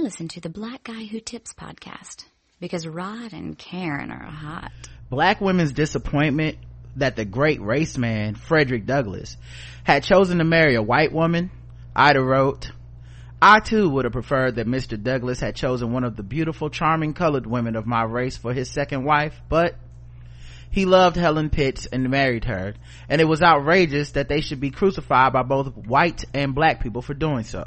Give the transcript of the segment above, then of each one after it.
Listen to the Black Guy Who Tips podcast because Rod and Karen are hot. Black women's disappointment that the great race man, Frederick Douglass, had chosen to marry a white woman, Ida wrote, I too would have preferred that Mr. Douglass had chosen one of the beautiful, charming colored women of my race for his second wife, but he loved Helen Pitts and married her, and it was outrageous that they should be crucified by both white and black people for doing so.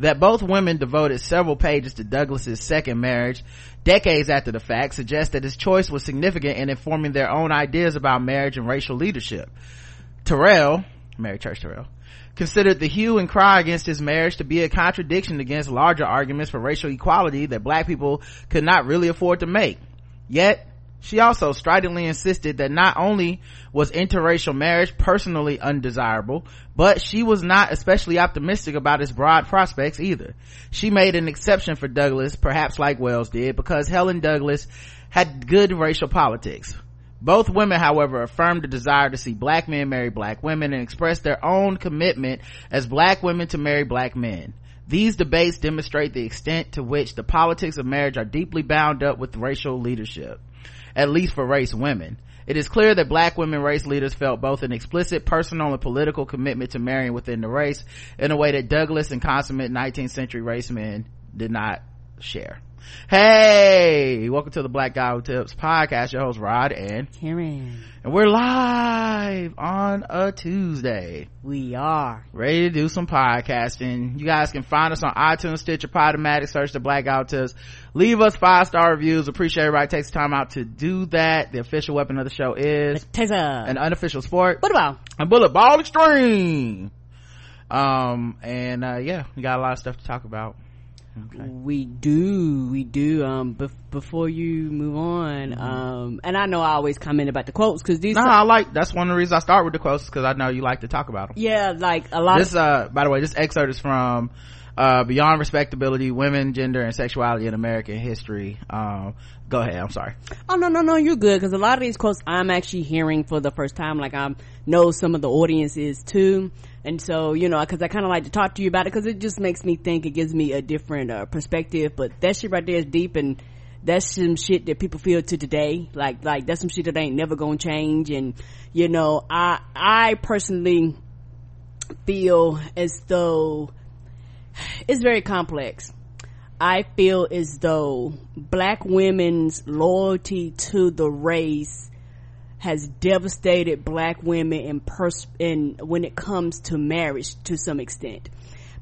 That both women devoted several pages to Douglass's second marriage decades after the fact suggests that his choice was significant in informing their own ideas about marriage and racial leadership. Terrell, Mary Church Terrell, considered the hue and cry against his marriage to be a contradiction against larger arguments for racial equality that black people could not really afford to make. Yet, she also stridently insisted that not only was interracial marriage personally undesirable, but she was not especially optimistic about its broad prospects either. She made an exception for Douglass, perhaps like Wells did, because Helen Douglass had good racial politics. Both women, however, affirmed a desire to see black men marry black women and expressed their own commitment as black women to marry black men. These debates demonstrate the extent to which the politics of marriage are deeply bound up with racial leadership, at least for race women. It is clear that black women race leaders felt both an explicit personal and political commitment to marrying within the race in a way that Douglass and consummate 19th century race men did not share. Hey, welcome to the Black Guy Who Tips podcast. Your host Rod and Karen. And we're live on a Tuesday. We are. Ready to do some podcasting. You guys can find us on iTunes, Stitcher, Podomatic, search the Black Guy Who Tips. Leave us five star reviews. Appreciate everybody takes time out to do that. The official weapon of the show is Taser. an unofficial sport. What about? A bullet ball extreme. Um, and, uh, yeah, we got a lot of stuff to talk about. Okay. We do, we do. Um, bef- before you move on, mm-hmm. um, and I know I always comment about the quotes because these. No, I like. That's one of the reasons I start with the quotes because I know you like to talk about them. Yeah, like a lot. This, of- uh, by the way, this excerpt is from uh, Beyond Respectability: Women, Gender, and Sexuality in American History. Um, go ahead. I'm sorry. Oh no, no, no, you're good because a lot of these quotes I'm actually hearing for the first time. Like I know some of the audiences too and so you know because i kind of like to talk to you about it because it just makes me think it gives me a different uh, perspective. But that shit right there is deep and that's some shit that people feel to today. Like like that's some shit that ain't never gonna change. And you know i i personally feel as though it's very complex. I feel as though black women's loyalty to the race has devastated black women in pers- in when it comes to marriage to some extent.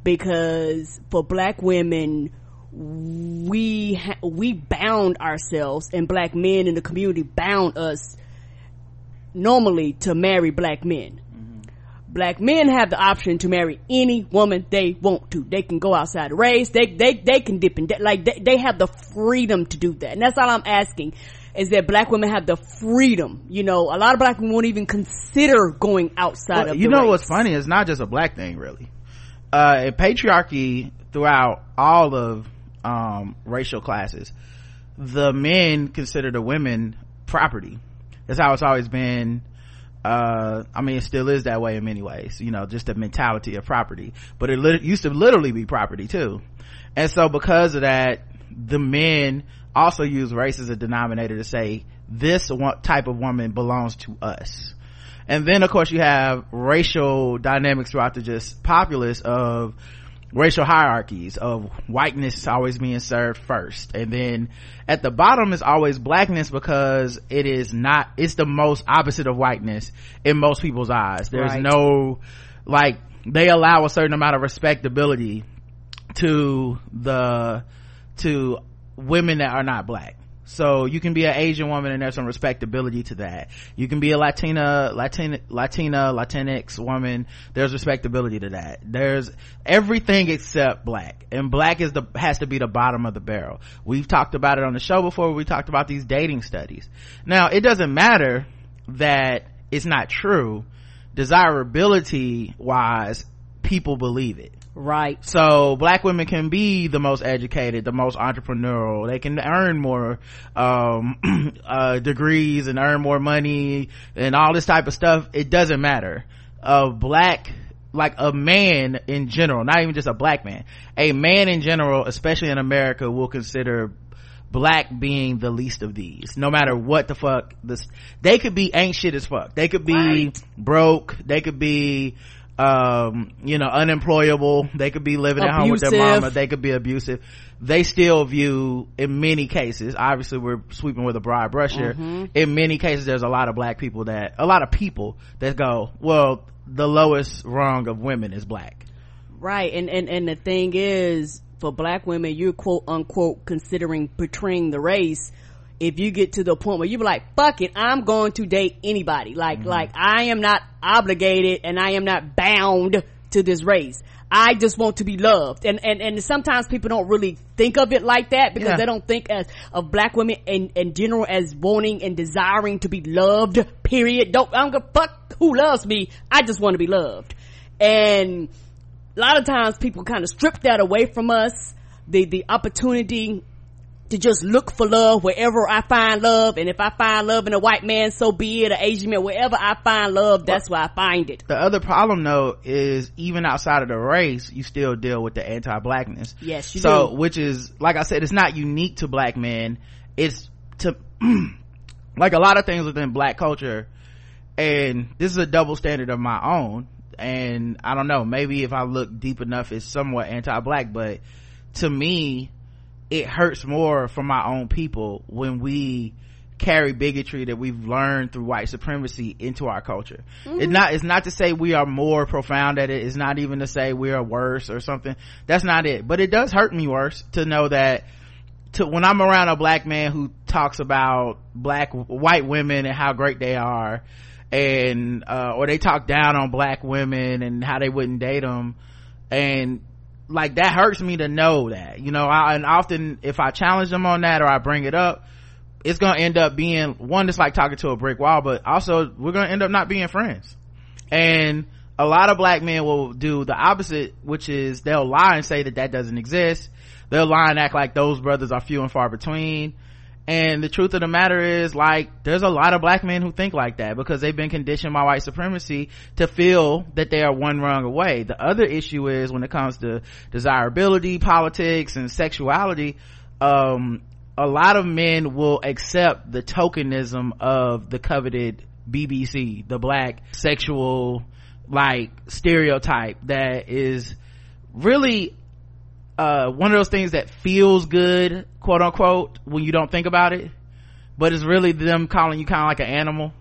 Because for black women we ha- we bound ourselves and black men in the community bound us normally to marry black men. Mm-hmm. black men have the option to marry any woman they want to. They can go outside the race. They they they can dip in de- like they, they have the freedom to do that. And that's all i'm asking is that black women have the freedom. You know, a lot of black women won't even consider going outside well, of. You know race. what's funny? It's not just a black thing, really. Uh, patriarchy throughout all of um, racial classes, the men consider the women property. That's how it's always been. Uh, I mean, it still is that way in many ways. You know, just the mentality of property. But it lit- used to literally be property too. And so, because of that, the men also use race as a denominator to say this type of woman belongs to us. And then of course you have racial dynamics throughout the just populace of racial hierarchies of whiteness always being served first. And then at the bottom is always blackness because it is not it's the most opposite of whiteness in most people's eyes. There's right. no like they allow a certain amount of respectability to the to women that are not black. So you can be an asian woman and there's some respectability to that. You can be a latina latina latina latinx woman. There's respectability to that. There's everything except black. And black is the has to be the bottom of the barrel. We've talked about it on the show before. We talked about these dating studies. Now it doesn't matter that it's not true. Desirability wise people believe it Right. So black women can be the most educated, the most entrepreneurial. They can earn more, um, uh, degrees and earn more money and all this type of stuff. It doesn't matter. A black like a man in general not even just a black man a man in general especially in america will consider black being the least of these no matter what the fuck this they could be ain't shit as fuck they could be Right. broke they could be um you know unemployable they could be living at home with their Abusive. mama they could be abusive they still view in many cases obviously we're sweeping with a broad brush here Mm-hmm. in many cases there's a lot of black people that a lot of people that go well the lowest rung of women is black Right, and and and the thing is, for black women, you're quote unquote considering betraying the race. If you get to the point where you be like, "Fuck it, I'm going to date anybody," like Mm-hmm. like I am not obligated and I am not bound to this race. I just want to be loved, and and and sometimes people don't really think of it like that because Yeah. they don't think as of black women in in general as wanting and desiring to be loved. Period. Don't I don't give fuck who loves me. I just want to be loved, and a lot of times people kind of strip that away from us the the opportunity to just look for love wherever I find love. And if I find love in a white man so be it. An Asian man wherever I find love that's where I find it. The other problem though is even outside of the race you still deal with the anti-blackness. Yes, you so do. which is like i said it's not unique to black men. It's to like a lot of things within black culture. And this is a double standard of my own. And i don't know maybe if i look deep enough it's somewhat anti-black. But to me it hurts more for my own people when we carry bigotry that we've learned through white supremacy into our culture. It's not, it's not to say we are more profound at it. It's not even to say we are worse or something. That's not it. But it does hurt me worse to know that to, when I'm around a black man who talks about black, white women and how great they are and, uh, or they talk down on black women and how they wouldn't date them and like that hurts me to know that you know I, and often if i challenge them on that or i bring it up it's gonna end up being one that's like talking to a brick wall but also we're gonna end up not being friends. And a lot of black men will do the opposite which is they'll lie and say that that doesn't exist. They'll lie and act like those brothers are few and far between and the truth of the matter is like there's a lot of black men who think like that because they've been conditioned by white supremacy to feel that they are one rung away. The other issue is when it comes to desirability politics and sexuality um a lot of men will accept the tokenism of the coveted bbc the black sexual like stereotype that is really uh one of those things that feels good quote unquote when you don't think about it but it's really them calling you kind of like an animal.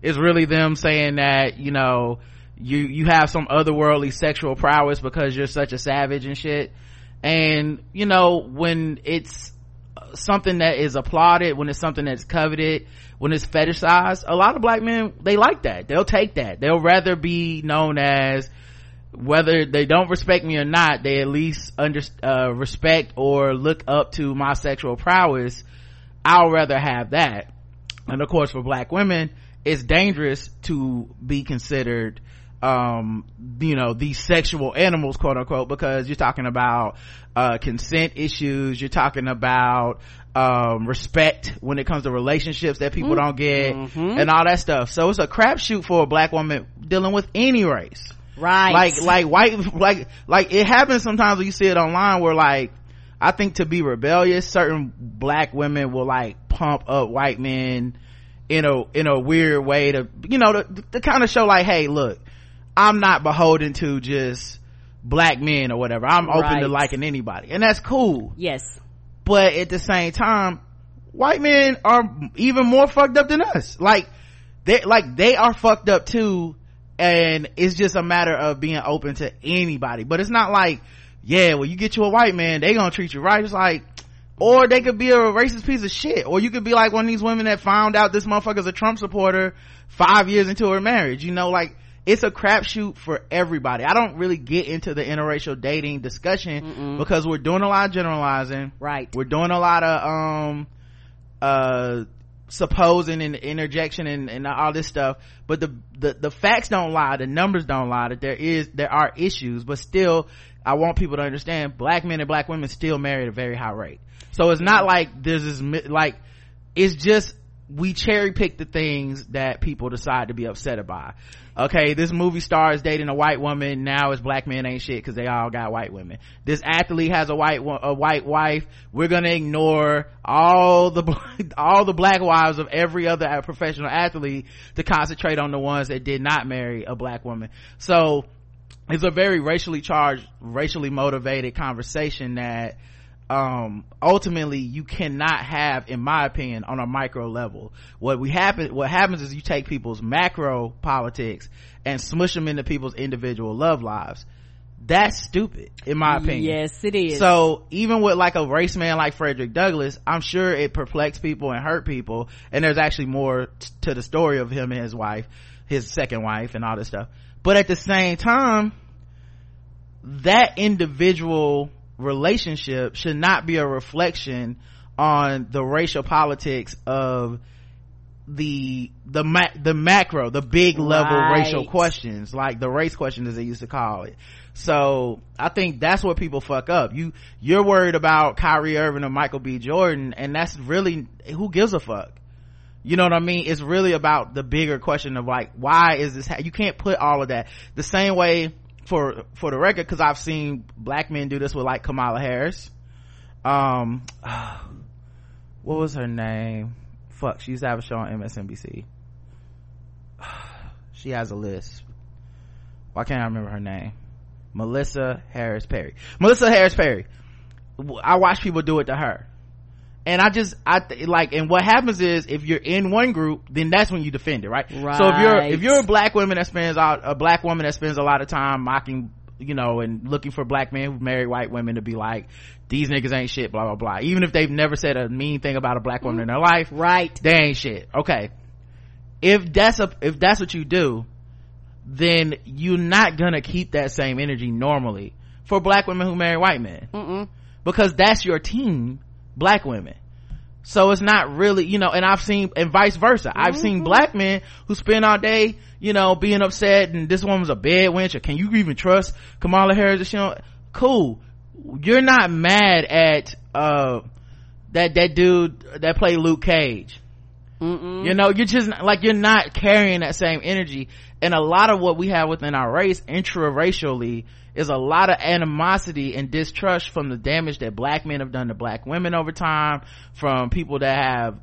It's really them saying that you know you you have some otherworldly sexual prowess because you're such a savage and shit. And you know when it's something that is applauded when it's something that's coveted when it's fetishized a lot of black men they like that. They'll take that. They'll rather be known as whether they don't respect me or not they at least under uh, respect or look up to my sexual prowess i'll rather have that. And of course for black women it's dangerous to be considered um you know these sexual animals quote unquote because you're talking about uh consent issues you're talking about um respect when it comes to relationships that people don't get and all that stuff. So it's a crapshoot for a black woman dealing with any race right. Like like white like like it happens sometimes when you see it online where like i think to be rebellious certain black women will like pump up white men in a in a weird way to you know to, to kind of show like hey look i'm not beholden to just black men or whatever. I'm open to liking anybody. And that's cool. Yes. But at the same time white men are even more fucked up than us. Like they like they are fucked up too and it's just a matter of being open to anybody. But it's not like yeah well you get you a white man they gonna treat you right. It's like or they could be a racist piece of shit. Or you could be like one of these women that found out this motherfucker's a trump supporter five years into her marriage. You know like it's a crapshoot for everybody. I don't really get into the interracial dating discussion because we're doing a lot of generalizing. Right. We're doing a lot of um uh supposing and interjection and, and all this stuff but the, the the facts don't lie the numbers don't lie that there is there are issues but still i want people to understand black men and black women still marry at a very high rate. So it's not like there's this like it's just we cherry pick the things that people decide to be upset by. Okay, this movie star is dating a white woman. Now it's black men ain't shit because they all got white women. This athlete has a white a white wife. We're gonna ignore all the all the black wives of every other professional athlete to concentrate on the ones that did not marry a black woman. So it's a very racially charged, racially motivated conversation that um ultimately you cannot have in my opinion on a micro level. What we happen what happens is you take people's macro politics and smush them into people's individual love lives. That's stupid in my opinion. Yes it is. So even with like a race man like frederick douglass i'm sure it perplexed people and hurt people and there's actually more t- to the story of him and his wife his second wife and all this stuff. But at the same time that individual relationship should not be a reflection on the racial politics of the the ma- the macro the big level right. racial questions like the race question as they used to call it. So i think that's what people fuck up. You you're worried about Kyrie Irving or Michael B. Jordan and that's really who gives a fuck? You know what I mean? It's really about the bigger question of like, why is this, ha- you can't put all of that. The same way for for the record because i've seen black men do this with like kamala harris. Um what was her name? Fuck she used to have a show on msnbc she has a list. Why can't i remember her name? Melissa harris perry. Melissa harris perry. I watch people do it to her and I just I like and what happens is if you're in one group then that's when you defend it right, right. so if you're if you're a black woman that spends out a black woman that spends a lot of time mocking you know and looking for black men who marry white women to be like these niggas ain't shit blah blah blah. Even if they've never said a mean thing about a black woman in their life right. they ain't shit. Okay. If that's a if that's what you do then you're not gonna keep that same energy normally for black women who marry white men. Mm-mm. because that's your team black women so it's not really you know and i've seen and vice versa mm-hmm. i've seen mm-hmm. black men who spend all day you know being upset and this woman's a bad wench or can you even trust kamala harris you know cool you're not mad at uh that that dude that played luke cage Mm-mm. you know you're just like you're not carrying that same energy and a lot of what we have within our race intra-racially is a lot of animosity and distrust from the damage that black men have done to black women over time from people that have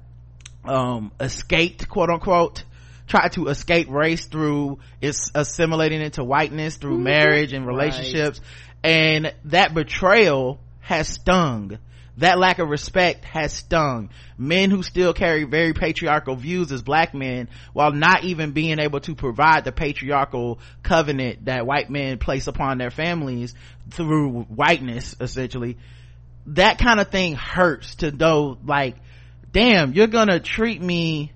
um, escaped quote unquote try to escape race through it's assimilating into whiteness through mm-hmm. marriage and relationships right. and that betrayal has stung that lack of respect has stung. Men who still carry very patriarchal views as black men while not even being able to provide the patriarchal covenant that white men place upon their families through whiteness essentially that kind of thing hurts to know like damn you're gonna treat me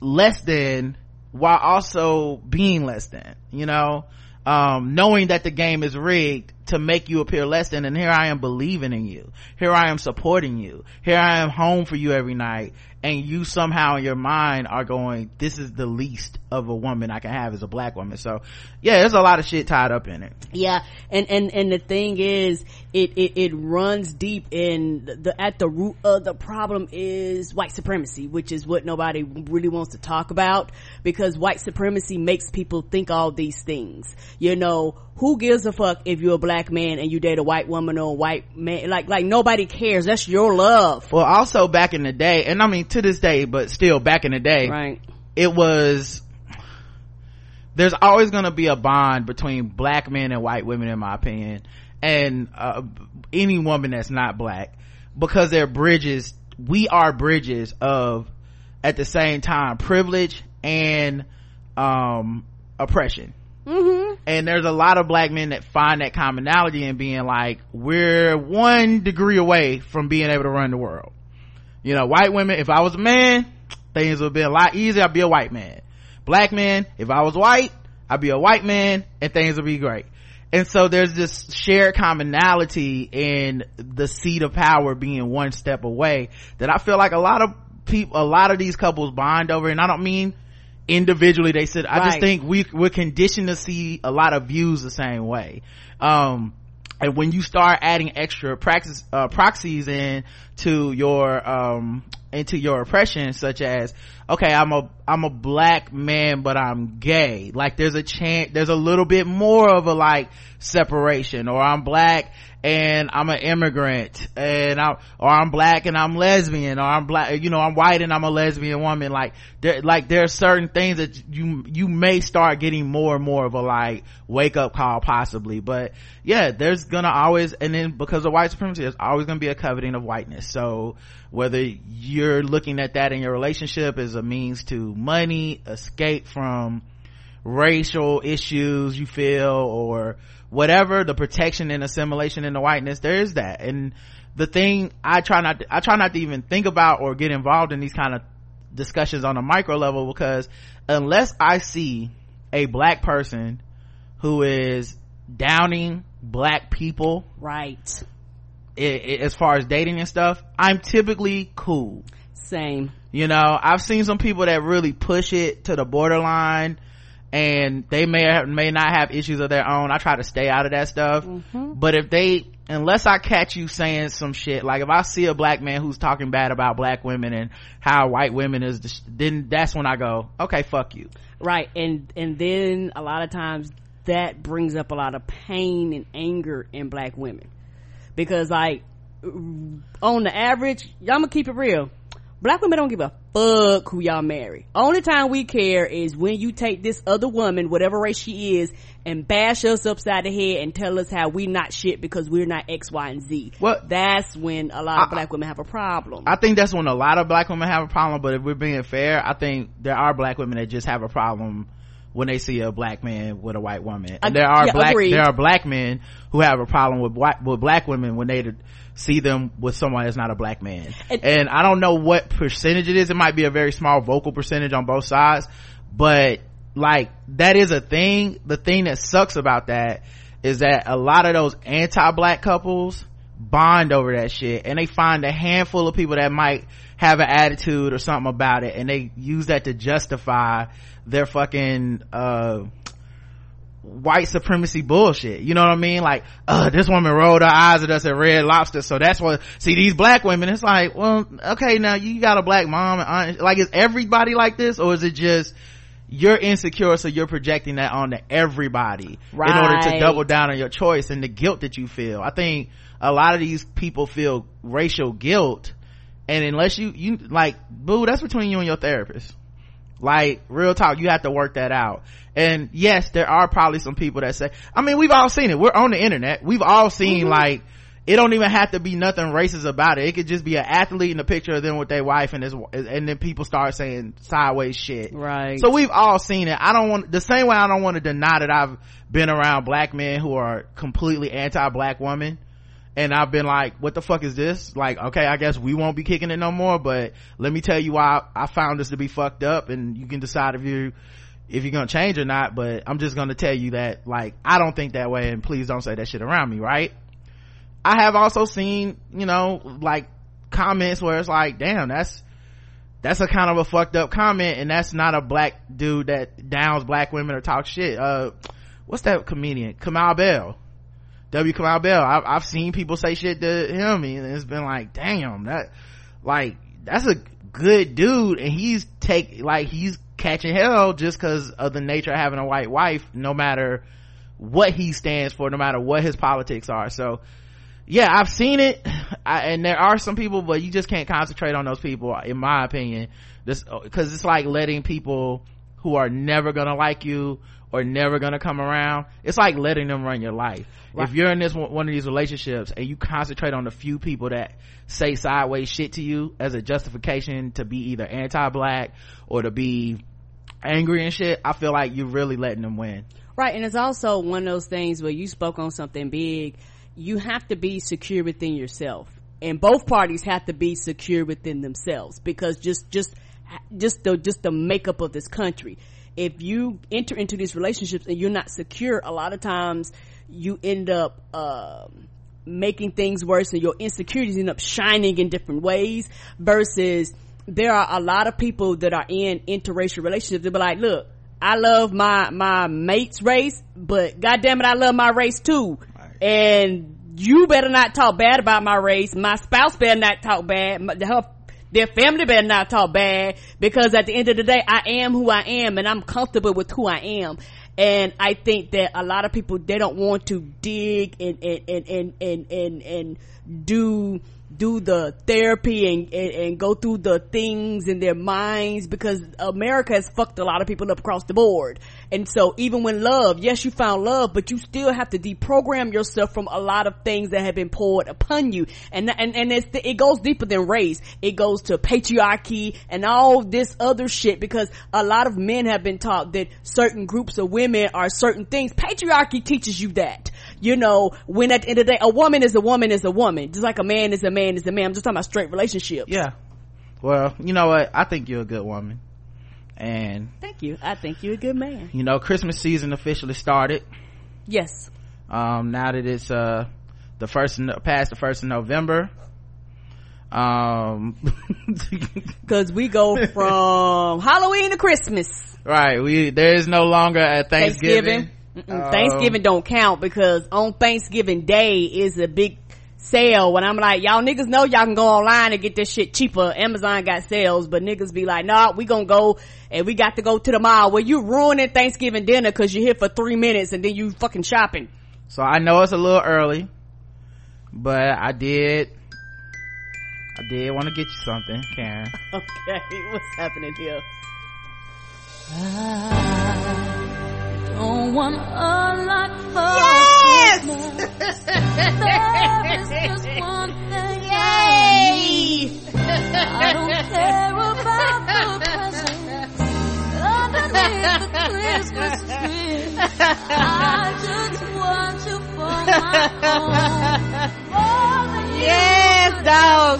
less than while also being less than you know um, knowing that the game is rigged to make you appear less than and here i am believing in you. Here i am supporting you. Here i am home for you every night and you somehow in your mind are going this is the least of a woman i can have as a black woman. So yeah there's a lot of shit tied up in it. Yeah and and and the thing is it it, it runs deep in the at the root of the problem is white supremacy which is what nobody really wants to talk about because white supremacy makes people think all these things you know who gives a fuck if you're a black man and you date a white woman or a white man? Like like nobody cares. That's your love. Well also back in the day and i mean to this day but still back in the day right. it was there's always going to be a bond between black men and white women in my opinion and uh, any woman that's not black because they're bridges we are bridges of at the same time privilege and um oppression. Mm-hmm. And there's a lot of black men that find that commonality in being like we're one degree away from being able to run the world. You know white women if i was a man things would be a lot easier. I'd be a white man. Black men if i was white i'd be a white man and things would be great. And so there's this shared commonality in the seat of power being one step away that i feel like a lot of people a lot of these couples bond over. And i don't mean individually they said i just think we we're conditioned to see a lot of views the same way. Um and when you start adding extra praxis uh, proxies in to your um into your oppression such as okay i'm a i'm a black man but i'm gay like there's a chance there's a little bit more of a like separation or i'm black and i'm an immigrant and i or i'm black and i'm lesbian or i'm black you know i'm white and i'm a lesbian woman. Like there like there are certain things that you you may start getting more and more of a like wake up call possibly. But yeah there's gonna always and then because of white supremacy there's always gonna be a coveting of whiteness. So whether you're looking at that in your relationship as a means to money escape from racial issues you feel or whatever the protection and assimilation in the whiteness there is that. And the thing i try not to, i try not to even think about or get involved in these kind of discussions on a micro level because unless i see a black person who is downing black people right. as far as dating and stuff i'm typically cool. Same. You know i've seen some people that really push it to the borderline and they may have, may not have issues of their own. I try to stay out of that stuff. Mm-hmm. but if they unless i catch you saying some shit like if i see a black man who's talking bad about black women and how white women is then that's when i go okay fuck you. Right. And and then a lot of times that brings up a lot of pain and anger in black women. Because like on the average y'all gonna keep it real black women don't give a fuck who y'all marry. Only time we care is when you take this other woman whatever race she is and bash us upside the head and tell us how we not shit because we're not x y and z. Well that's when a lot of I, black women have a problem. I think that's when a lot of black women have a problem but if we're being fair i think there are black women that just have a problem when they see a black man with a white woman. And there are yeah, black agreed. there are black men who have a problem with white with black women when they see them with someone that's not a black man. And, and I don't know what percentage it is. It might be a very small vocal percentage on both sides, but like that is a thing. The thing that sucks about that is that a lot of those anti-black couples bond over that shit and they find a handful of people that might have an attitude or something about it and they use that to justify their fucking uh white supremacy bullshit. You know what I mean? Like, uh, this woman rolled her eyes at us at Red Lobster. So that's what, see these black women, it's like, well, okay, now you got a black mom and aunt. Like, is everybody like this or is it just, you're insecure so you're projecting that onto everybody right. in order to double down on your choice and the guilt that you feel. I think a lot of these people feel racial guilt and unless you, you, like, boo, that's between you and your therapist like real talk you have to work that out. And yes there are probably some people that say i mean we've all seen it. We're on the internet. We've all seen mm-hmm. like it don't even have to be nothing racist about it. It could just be an athlete in a picture of them with their wife and his and then people start saying sideways shit. Right. So we've all seen it. I don't want the same way i don't want to deny that i've been around black men who are completely anti-black women and I've been like, what the fuck is this? Like, okay, I guess we won't be kicking it no more, but let me tell you why I found this to be fucked up and you can decide if you if you're gonna change or not, but I'm just gonna tell you that, like, I don't think that way and please don't say that shit around me, right? I have also seen, you know, like comments where it's like, damn, that's, that's a kind of a fucked up comment and that's not a black dude that downs black women or talks shit. Uh, what's that comedian? Kamal Bell W. Kamau Bell. I've, I've seen people say shit to him and it's been like, damn, that, like, that's a good dude and he's take, like, he's catching hell just cause of the nature of having a white wife, no matter what he stands for, no matter what his politics are. So, yeah, I've seen it, I, and there are some people, but you just can't concentrate on those people, in my opinion. This, cause it's like letting people who are never gonna like you or never gonna come around. It's like letting them run your life. Right. if you're in this one of these relationships and you concentrate on the few people that say sideways shit to you as a justification to be either anti-black or to be angry and shit i feel like you're really letting them win. Right and it's also one of those things where you spoke on something big. You have to be secure within yourself. And both parties have to be secure within themselves because just just just the just the makeup of this country if you enter into these relationships and you're not secure, a lot of times you end up, um, making things worse and your insecurities end up shining in different ways versus there are a lot of people that are in interracial relationships. They'll be like, look, I love my, my mate's race, but goddamn it, I love my race too. Right. And you better not talk bad about my race. My spouse better not talk bad. Her Their family better not talk bad because at the end of the day, I am who I am and I'm comfortable with who I am. And I think that a lot of people, they don't want to dig and, and, and, and, and, and, and do do the therapy and, and, and, go through the things in their minds because America has fucked a lot of people up across the board. And so even when love, yes, you found love, but you still have to deprogram yourself from a lot of things that have been poured upon you. And, and, and it goes deeper than race. It goes to patriarchy and all this other shit because a lot of men have been taught that certain groups of women are certain things. Patriarchy teaches you that. You know, when at the end of the day, a woman is a woman is a woman, just like a man is a man is a man. I'm just talking about straight relationships. Yeah. Well, you know what? I think you're a good woman. And thank you. I think you're a good man. You know, Christmas season officially started. Yes. Um, now that it's, uh, the first, past the first of November. Um, cause we go from Halloween to Christmas. Right. We, there is no longer a Thanksgiving. Thanksgiving. Um, Thanksgiving don't count because on Thanksgiving Day is a big sale when I'm like, y'all niggas know y'all can go online and get this shit cheaper. Amazon got sales, but niggas be like, nah, we gonna go and we got to go to the mall where you ruining Thanksgiving dinner cause you're here for three minutes and then you fucking shopping. So I know it's a little early, but I did, I did want to get you something, Karen. Okay, what's happening here? I Oh, don't want for yes! Christmas. there is just one thing Yay! I don't care about the presents underneath the Christmas tree. I just want you for my own. Yes, dog.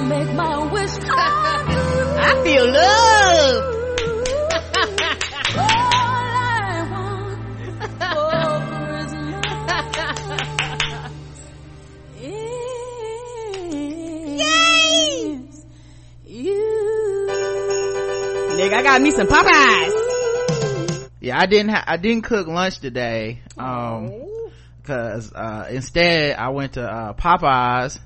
Make my wish come true. I feel love. Nigga. I got me some Popeyes. Yeah, I didn't. Ha- I didn't cook lunch today. Um, cause uh, instead I went to uh, Popeyes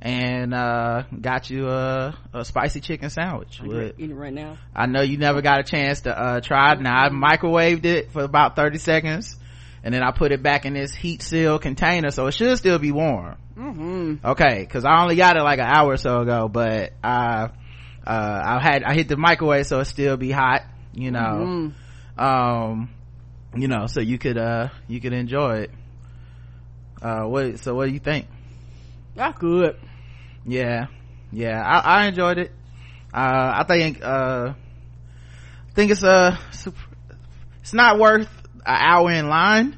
and uh, got you a, a, spicy chicken sandwich. With, eating right now. I know you never got a chance to uh, try it. Now I microwaved it for about thirty seconds, and then I put it back in this heat seal container, so it should still be warm. Mm-hmm. Okay, because I only got it like an hour or so ago, but I uh, I had I hit the microwave so it still be hot, you know. Mm-hmm. Um, you know, so you could uh you could enjoy it. Uh, what? So what do you think? That's good. Yeah, yeah, I, I enjoyed it. Uh, I think uh, I think it's a it's not worth an hour in line,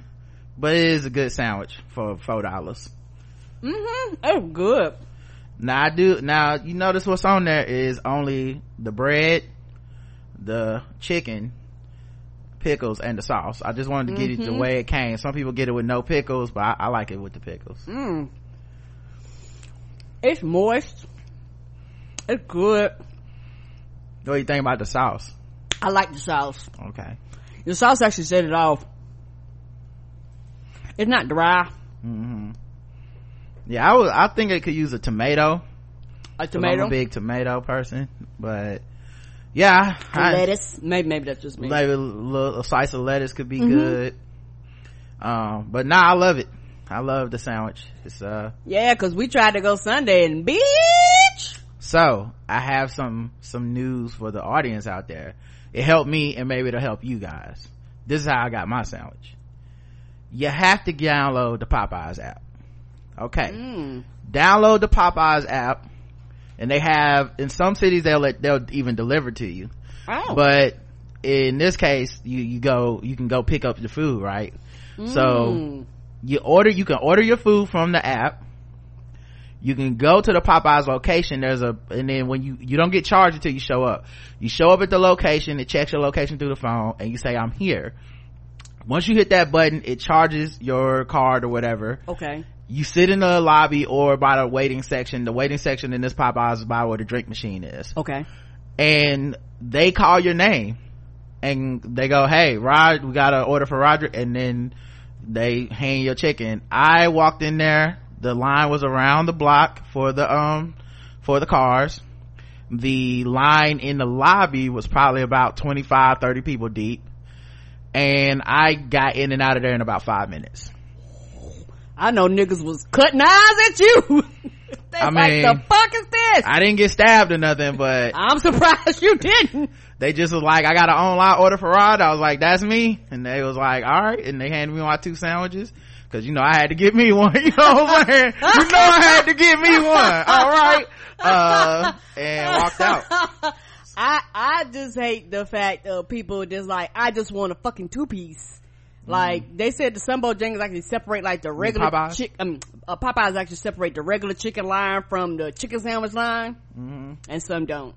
but it is a good sandwich for four dollars. Mm-hmm. Oh, good. Now I do, now you notice what's on there is only the bread, the chicken, pickles, and the sauce. I just wanted to get mm-hmm. it the way it came. Some people get it with no pickles, but I, I like it with the pickles. Mm. It's moist. It's good. What do you think about the sauce? I like the sauce. Okay. The sauce actually set it off. It's not dry. Mm-hmm yeah i was i think it could use a tomato. A tomato i'm a big tomato person but yeah I, lettuce? Maybe maybe that's just me. Maybe a, little, a slice of lettuce could be mm-hmm. good. Um but nah, i love it. I love the sandwich. It's uh yeah because we tried to go sunday and bitch! So i have some some news for the audience out there. It helped me and maybe it'll help you guys. This is how i got my sandwich. You have to download the popeyes app Okay. Mm. Download the Popeyes app and they have, in some cities they'll let, they'll even deliver to you. Oh. But in this case, you, you go, you can go pick up your food, right? Mm. So you order, you can order your food from the app. You can go to the Popeyes location. There's a, and then when you, you don't get charged until you show up. You show up at the location, it checks your location through the phone and you say, I'm here. Once you hit that button, it charges your card or whatever. Okay you sit in the lobby or by the waiting section. The waiting section in this Popeyes is by where the drink machine is. Okay. And they call your name and they go, Hey, Rod, we got an order for Roderick. And then they hand your chicken. I walked in there. the line was around the block for the um for the cars the line in the lobby was probably about 25 30 people deep and i got in and out of there in about five minutes I know niggas was cutting eyes at you. they I like, mean, the fuck is this? i didn't get stabbed or nothing but I'm surprised you didn't. they just was like i got an online order for rod i was like that's me and they was like all right and they handed me my two sandwiches because you know i had to get me one you know what i'm saying you know i had to get me one all right uh and walked out I I just hate the fact of people just like I just want a fucking two piece. Like they said, the Sunbo Jenkins actually separate like the regular Popeyes? chick. Um, uh, Popeyes actually separate the regular chicken line from the chicken sandwich line, Mm-hmm. and some don't.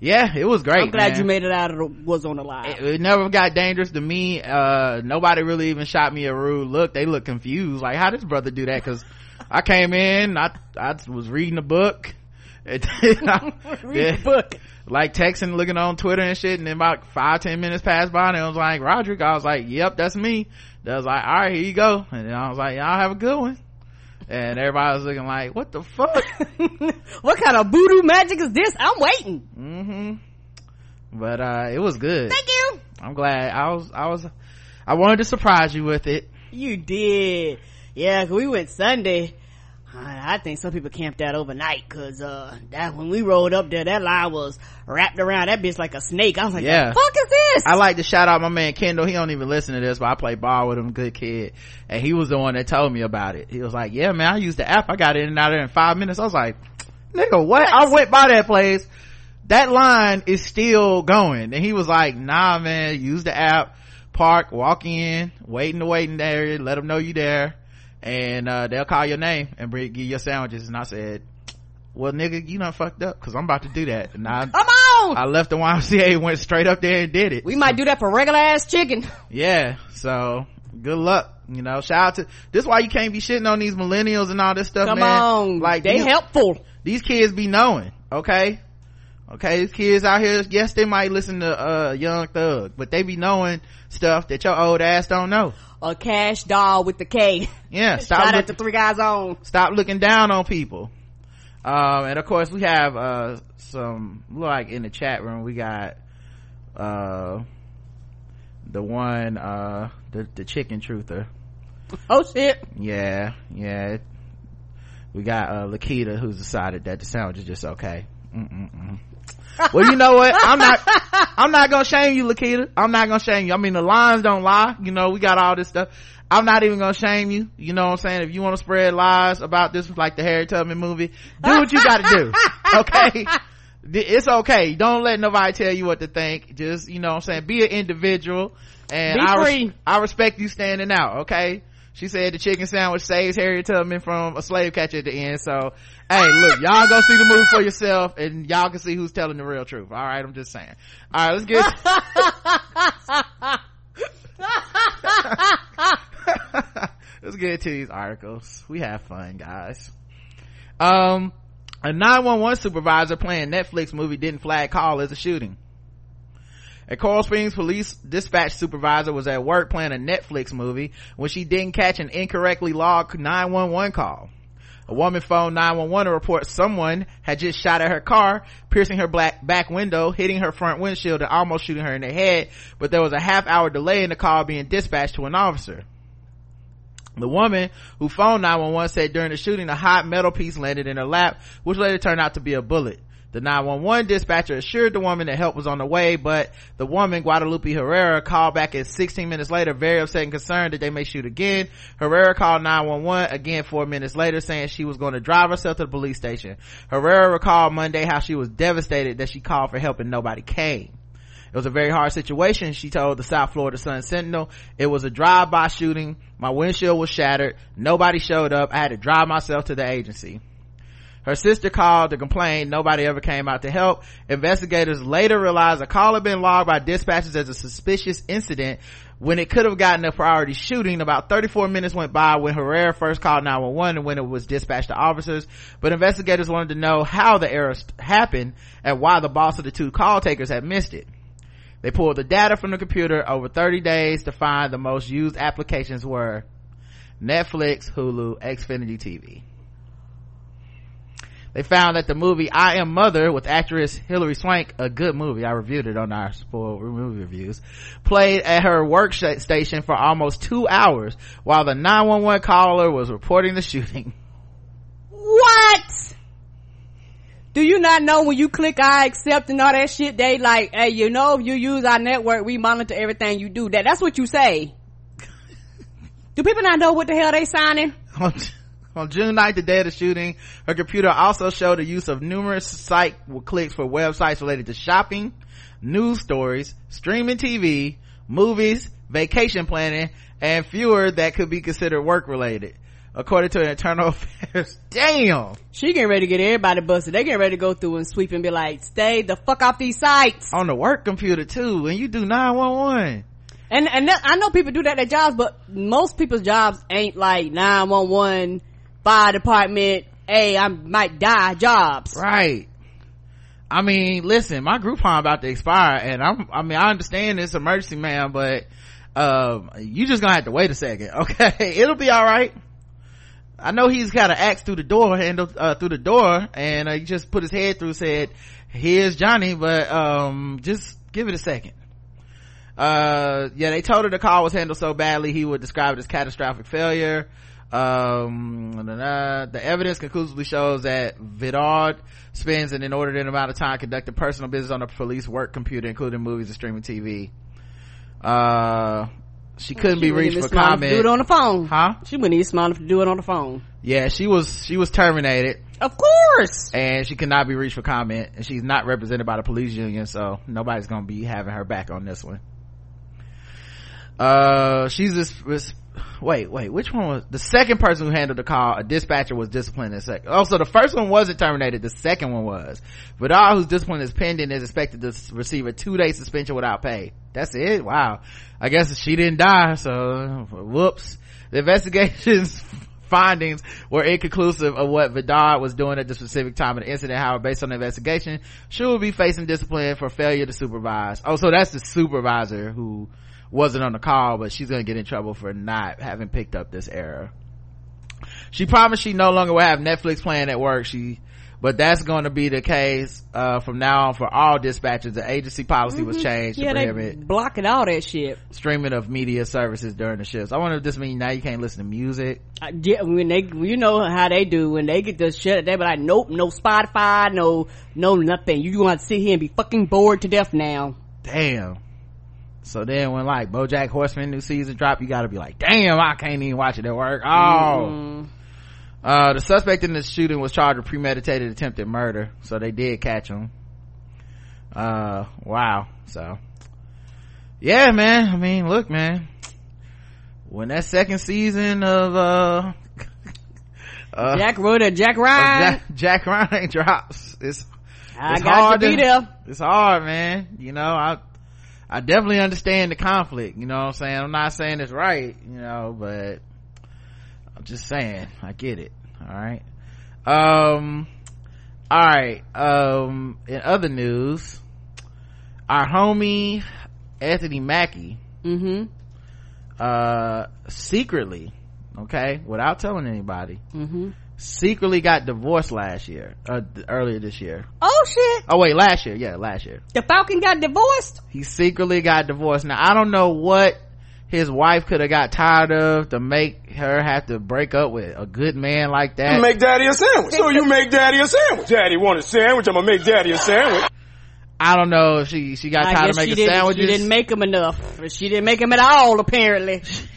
yeah it was great I'm glad man. you made it out of the was on the line. it, it never got dangerous to me uh nobody really even shot me a rude look they look confused like how does brother do that because i came in i i was reading a book and Read the book. Like texting looking on twitter and shit and then about five ten minutes passed by and I was like roderick i was like yep that's me they was like all right here you go and then i was like y'all have a good one and everybody was looking like what the fuck what kind of voodoo magic is this? I'm waiting. hmm but uh it was good Thank you. i'm glad i was i was i wanted to surprise you with it You did. Yeah, 'cause we went Sunday. I I think some people camped out overnight cause, uh, that when we rolled up there, that line was wrapped around that bitch like a snake. I was like, Yeah. the fuck is this? I like to shout out my man Kendall. He don't even listen to this, but I play ball with him. Good kid. And he was the one that told me about it. He was like, yeah, man, I used the app. I got in and out of there in five minutes. I was like, nigga, what? I went by that place. That line is still going. And he was like, nah, man, use the app, park, walk in, wait in the waiting area, let them know you there. And, uh, they'll call your name and bring, give you your sandwiches. And I said, well, nigga, you not fucked up because I'm about to do that. And I, Come on! I left the YMCA, went straight up there and did it. we might do that for regular ass chicken. Yeah, so good luck. You know, shout out to this. Why you can't be shitting on these millennials and all this stuff, Come man. on. like they these, helpful. These kids be knowing, okay? Okay, these kids out here, yes, they might listen to uh Young Thug, but they be knowing stuff that your old ass don't know. A cash doll with the K. Yeah, stop Shout out look- to three guys on. stop looking down on people. Um, and of course we have uh some like in the chat room we got uh the one uh the the chicken truther. Oh shit. Yeah, yeah. We got uh Lakita who's decided that the sandwich is just okay. Mm-mm-mm. well, you know what? I'm not. I'm not gonna shame you, Lakita. I'm not gonna shame you. I mean, the lines don't lie. You know, we got all this stuff. I'm not even gonna shame you. You know what I'm saying? If you want to spread lies about this, like the Harry Tubman movie, do what you got to do. Okay. It's okay. Don't let nobody tell you what to think. Just, you know what I'm saying? Be an individual. And Be I, res- I respect you standing out. Okay. She said the chicken sandwich saves Harriet Tubman from a slave catcher at the end. So, hey, look, y'all go see the movie for yourself and y'all can see who's telling the real truth. All right. I'm just saying. All right. Let's get, let's get into these articles. We have fun, guys. Um, a 911 supervisor playing Netflix movie didn't flag call as a shooting. A Coral Springs police dispatch supervisor was at work playing a Netflix movie when she didn't catch an incorrectly logged 911 call. A woman phoned 911 to report someone had just shot at her car, piercing her black back window, hitting her front windshield and almost shooting her in the head, but there was a half hour delay in the call being dispatched to an officer. The woman who phoned 911 said during the shooting a hot metal piece landed in her lap, which later turned out to be a bullet. The 911 dispatcher assured the woman that help was on the way, but the woman, Guadalupe Herrera, called back at 16 minutes later, very upset and concerned that they may shoot again. Herrera called 911 again four minutes later, saying she was going to drive herself to the police station. Herrera recalled Monday how she was devastated that she called for help and nobody came. It was a very hard situation, she told the South Florida Sun Sentinel. It was a drive-by shooting. My windshield was shattered. Nobody showed up. I had to drive myself to the agency. Her sister called to complain. Nobody ever came out to help. Investigators later realized a call had been logged by dispatchers as a suspicious incident when it could have gotten a priority shooting. About 34 minutes went by when Herrera first called 911 and when it was dispatched to officers. But investigators wanted to know how the error happened and why the boss of the two call takers had missed it. They pulled the data from the computer over 30 days to find the most used applications were Netflix, Hulu, Xfinity TV. They found that the movie I Am Mother with actress Hilary Swank, a good movie, I reviewed it on our full movie reviews, played at her workstation for almost two hours while the 911 caller was reporting the shooting. What? Do you not know when you click I accept and all that shit, they like, hey, you know, if you use our network, we monitor everything you do. That, that's what you say. do people not know what the hell they signing? On June 9th, the day of the shooting, her computer also showed the use of numerous site clicks for websites related to shopping, news stories, streaming TV, movies, vacation planning, and fewer that could be considered work related. According to internal affairs. Damn! She getting ready to get everybody busted. They getting ready to go through and sweep and be like, stay the fuck off these sites. On the work computer too, and you do 911. And, and I know people do that at jobs, but most people's jobs ain't like 911 fire department, hey, I might die jobs. Right. I mean, listen, my Groupon about to expire and I'm, I mean, I understand this emergency, man, but, um, you just gonna have to wait a second, okay? It'll be alright. I know he's got an axe through the door, handle, uh, through the door, and uh, he just put his head through, said, here's Johnny, but, um, just give it a second. Uh, yeah, they told her the call was handled so badly, he would describe it as catastrophic failure um the evidence conclusively shows that vidard spends an inordinate amount of time conducting personal business on the police work computer including movies and streaming tv uh she couldn't she be reached for comment. do it on the phone. Huh? She wouldn't even smart enough to do it on the phone. Yeah she was she was terminated. Of course! And she could not be reached for comment. And she's not represented by the police union so nobody's gonna be having her back on this one. Uh she's this wait wait which one was the second person who handled the call a dispatcher was disciplined in second oh so the first one wasn't terminated the second one was. Vidal whose discipline is pending is expected to receive a two-day suspension without pay. That's it? Wow. I guess she didn't die so whoops. The investigation's findings were inconclusive of what Vidal was doing at the specific time of the incident. However, based on the investigation, she will be facing discipline for failure to supervise. Oh, so that's the supervisor who wasn't on the call, but she's gonna get in trouble for not having picked up this error. She promised she no longer will have Netflix playing at work. She, but that's going to be the case uh, from now on for all dispatchers. The agency policy mm-hmm. was changed yeah, to prohibit blocking all that shit streaming of media services during the shifts. I wonder if this means now you can't listen to music. Uh, yeah, when they, you know how they do when they get the shit, they be like, nope, no Spotify, no, no nothing. You want to sit here and be fucking bored to death now. Damn so then when like bojack horseman new season drop you gotta be like damn i can't even watch it at work oh mm-hmm. uh the suspect in the shooting was charged with premeditated attempted murder so they did catch him uh wow so yeah man i mean look man when that second season of uh, uh jack Rhoda, jack ryan jack, jack ryan drops it's I got to be there. It's hard, man. You know, I I definitely understand the conflict, you know what I'm saying? I'm not saying it's right, you know, but I'm just saying, I get it. All right. Um, all right. Um, in other news, our homie Anthony Mackie, mm-hmm. uh, secretly, okay, without telling anybody, mm-hmm secretly got divorced last year uh, earlier this year. Oh shit. Oh wait last year. Yeah last year. The falcon got divorced? He secretly got divorced. Now i don't know what his wife could have got tired of to make her have to break up with a good man like that. make daddy a sandwich. So you make daddy a sandwich. Daddy want a sandwich i'm gonna make daddy a sandwich. I don't know. If she she got I tired of making sandwiches. She didn't make them enough. She didn't make them at all, apparently.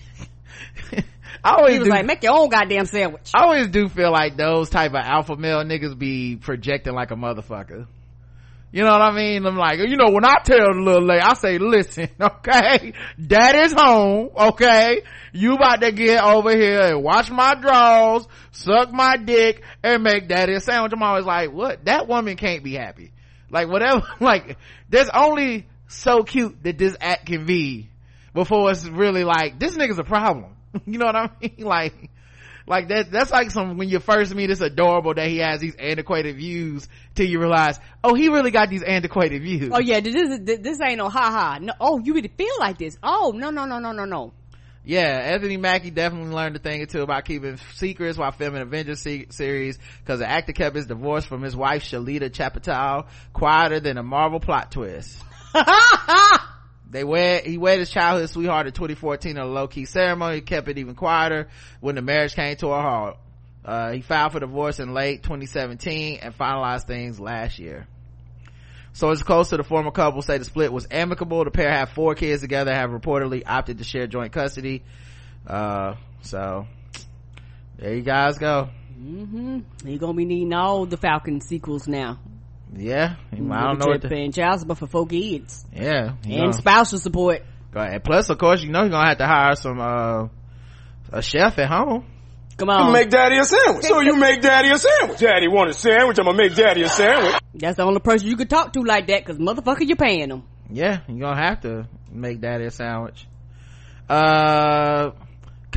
I always he was do, like, make your own goddamn sandwich. I always do feel like those type of alpha male niggas be projecting like a motherfucker. You know what I mean? I'm like, you know, when I tell the little lady, I say, listen, okay, daddy's home, okay? You about to get over here and watch my drawers, suck my dick, and make daddy a sandwich. I'm always like, what? That woman can't be happy. Like, whatever, like, there's only so cute that this act can be before it's really like, this nigga's a problem. you know what I mean? Like, like that, that's like some, when you first meet, it's adorable that he has these antiquated views till you realize, oh, he really got these antiquated views. Oh yeah, this, this, this ain't no ha ha. No, oh, you really feel like this. Oh, no, no, no, no, no, no. yeah, Anthony Mackie definitely learned a thing or two about keeping secrets while filming Avengers se- series because the actor kept his divorce from his wife Sheletta Chapital quieter than a Marvel plot twist. they wed he wed his childhood sweetheart in 2014 in a low-key ceremony he kept it even quieter when the marriage came to a halt uh, he filed for divorce in late 2017 and finalized things last year Sources close to the former couple say the split was amicable. The pair have four kids together, have reportedly opted to share joint custody. Uh, so there you guys go. Mm-hmm. You're gonna be needing all the Falcon sequels now. Yeah, I don't know what the, paying child support for four kids yeah, and know. spousal support. Go ahead. Plus, of course, you know you're gonna have to hire some uh a chef at home. Come on, make daddy a sandwich. So you make daddy a sandwich. Daddy want a sandwich, I'm gonna make daddy a sandwich. that's the only person you could talk to like that, cause motherfucker, you're paying them. Yeah, you're gonna have to make daddy a sandwich. Uh,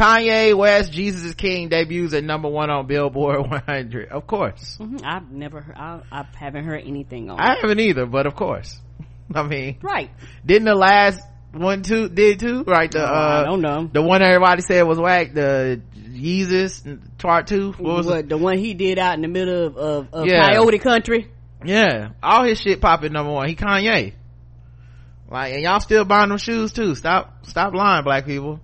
Kanye West, Jesus is King debuts at number one on Billboard 100. Of course. hmm I've never, heard, I, I haven't heard anything on. I haven't either, but of course. I mean, Right? didn't the last one two did too? Right, the Oh, I uh, don't know. the one everybody said was whack, the Yeezus part two. What was What, it? the one he did out in the middle of, of, of Yeah. Coyote Country? Yeah, all his shit popping number one. He Kanye. Like, and y'all still buying them shoes too. Stop, stop lying, black people.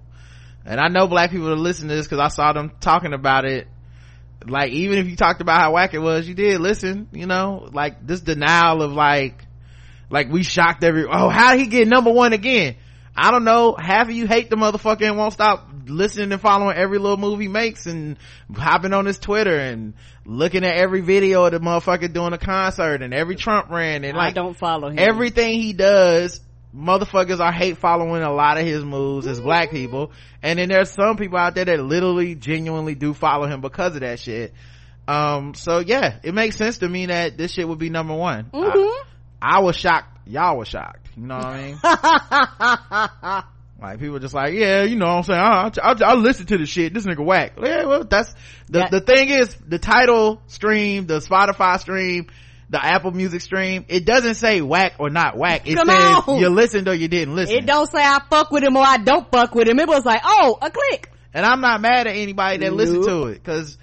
And I know black people are listening to this because I saw them talking about it. Like, even if you talked about how whack it was, you did listen, you know, like this denial of like, like we shocked every, oh, how did he get number one again? I don't know. Half of you hate the motherfucker and won't stop listening and following every little move he makes and hopping on his Twitter and looking at every video of the motherfucker doing a concert and every Trump rant and I like don't follow him. everything he does motherfuckers I hate following a lot of his moves as black people. And then there's some people out there that literally genuinely do follow him because of that shit. Um so yeah it makes sense to me that this shit would be number one. I, I was shocked. Y'all was shocked. You know what i mean? Like people just like yeah you know what i'm saying? I i, I listen to the shit. This nigga whack. Yeah well that's the That- the thing is the title stream the spotify stream the apple music stream it doesn't say whack or not whack it Come says on. you listened or you didn't listen It don't say I fuck with him or I don't fuck with him. It was like, oh, a click. and i'm not mad at anybody that listened to it because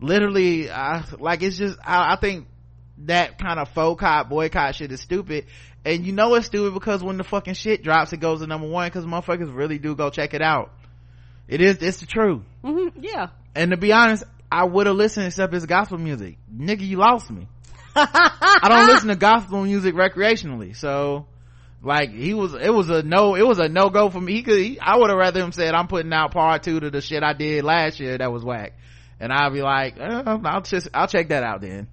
literally I, like it's just I, I think that kind of faux cop boycott shit is stupid and you know it's stupid because when the fucking shit drops it goes to number one because motherfuckers really do go check it out it is it's the truth hmm Yeah. and to be honest i would have listened except it's gospel music nigga you lost me i don't listen to gospel music recreationally so like he was it was a no it was a no go for me he could he, i would have rather him said i'm putting out part two to the shit i did last year that was whack and I'd be like uh, i'll just i'll check that out then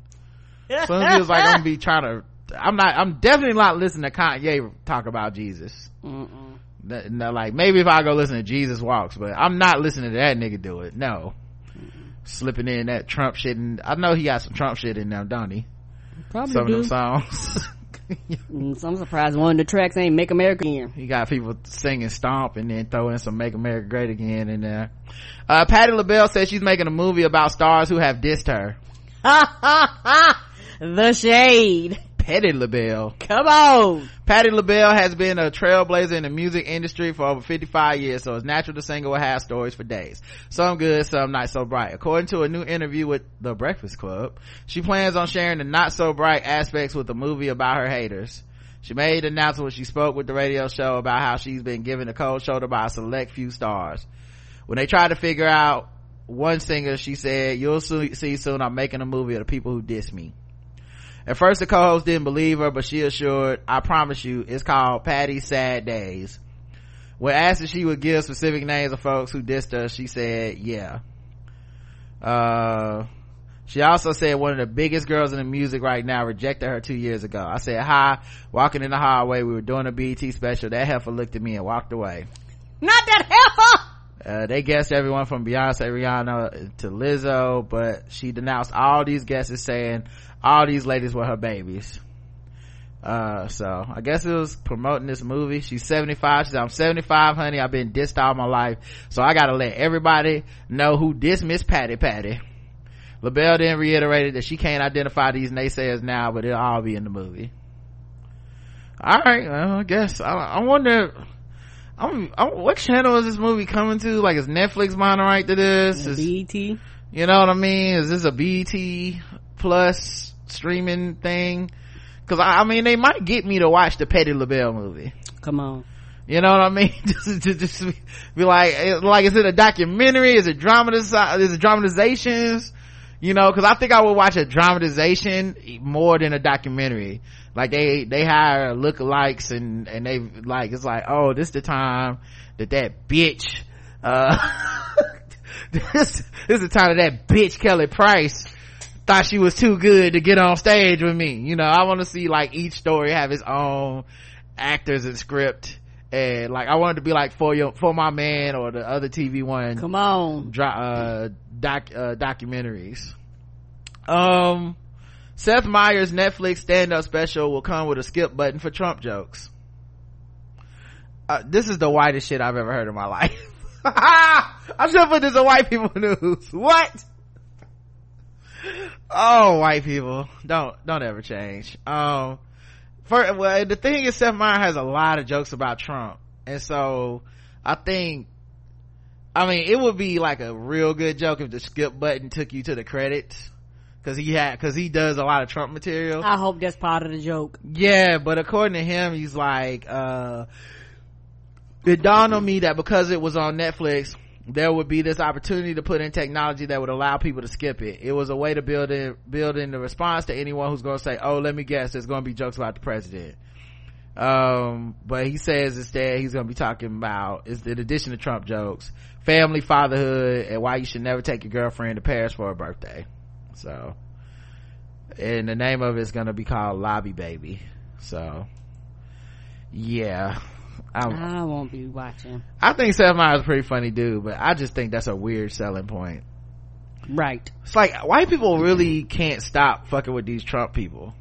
so it feels like i'm gonna be trying to i'm not i'm definitely not listening to kanye talk about jesus Mm-mm. No, like maybe if I go listen to Jesus Walks, but I'm not listening to that nigga do it. No, slipping in that Trump shit, and I know he got some Trump shit in there, don't he? Probably Some do. of them songs. Mm, so I'm surprised one of the tracks ain't Make America Again. he got people singing "Stomp" and then throw in some "Make America Great Again" in there. Uh, Patti LaBelle says she's making a movie about stars who have dissed her. the shade. Patti LaBelle. Come on. Patti LaBelle has been a trailblazer in the music industry for over 55 years, so it's natural to sing will have stories for days. Some good, some not so bright. According to a new interview with The Breakfast Club, she plans on sharing the not so bright aspects with the movie about her haters. She made an announcement when she spoke with the radio show about how she's been given a cold shoulder by a select few stars. When they tried to figure out one singer, she said, you'll soon, see soon I'm making a movie of the people who diss me. At first the co-host didn't believe her, but she assured, I promise you, it's called Patti's Sad Days. When asked if she would give specific names of folks who dissed her, she said, yeah. Uh, she also said one of the biggest girls in the music right now rejected her two years ago. I said hi, walking in the hallway, we were doing a BET special. That heifer looked at me and walked away. Not that heifer. Uh, they guessed everyone from Beyonce, Rihanna to Lizzo, but she denounced all these guesses saying all these ladies were her babies. Uh, so I guess it was promoting this movie. She's 75. She said, I'm 75, honey. I've been dissed all my life. So I gotta let everybody know who dissed Miss Patti Patti. LaBelle then reiterated that she can't identify these naysayers now, but it'll all be in the movie. Alright, well, I guess. I, I wonder, I'm, I'm, what channel is this movie coming to? Like, is Netflix buying the right to this? Is, BET. you know what I mean? Is this a BT plus streaming thing? Cause I, I mean, they might get me to watch the Petty LaBelle movie. Come on. You know what I mean? just, just, just be like, eh, like, is it a documentary? Is it dramatiz- is it dramatizations? You know, cause I think I would watch a dramatization more than a documentary. Like they, they hire lookalikes and, and they like, it's like, oh, this the time that that bitch, uh, this, this is the time that that bitch Kelly Price thought she was too good to get on stage with me. You know, I want to see like each story have its own actors and script. And like, I wanted to be like for your, for my man or the other TV one. Come on. Dro- uh, doc, uh, documentaries. Um, Seth Meyers Netflix stand-up special will come with a skip button for Trump jokes. Uh, this is the whitest shit I've ever heard in my life. I should put this in white people news. What? Oh, white people. Don't, don't ever change. Um, for, well, the thing is Seth Meyers has a lot of jokes about Trump. And so, I think, I mean, it would be like a real good joke if the skip button took you to the credits. Cause he had, cause he does a lot of Trump material. I hope that's part of the joke. Yeah, but according to him, he's like, uh, it dawned on me that because it was on Netflix, there would be this opportunity to put in technology that would allow people to skip it. It was a way to build in, build in the response to anyone who's going to say, oh, let me guess, there's going to be jokes about the president. Um, but he says instead he's going to be talking about, is in addition to Trump jokes, family, fatherhood, and why you should never take your girlfriend to Paris for her birthday. So, and the name of it's going to be called Lobby Baby. So, yeah. I'm, I won't be watching. I think Seth Meyers is a pretty funny dude, but I just think that's a weird selling point. Right. It's like white people really can't stop fucking with these Trump people.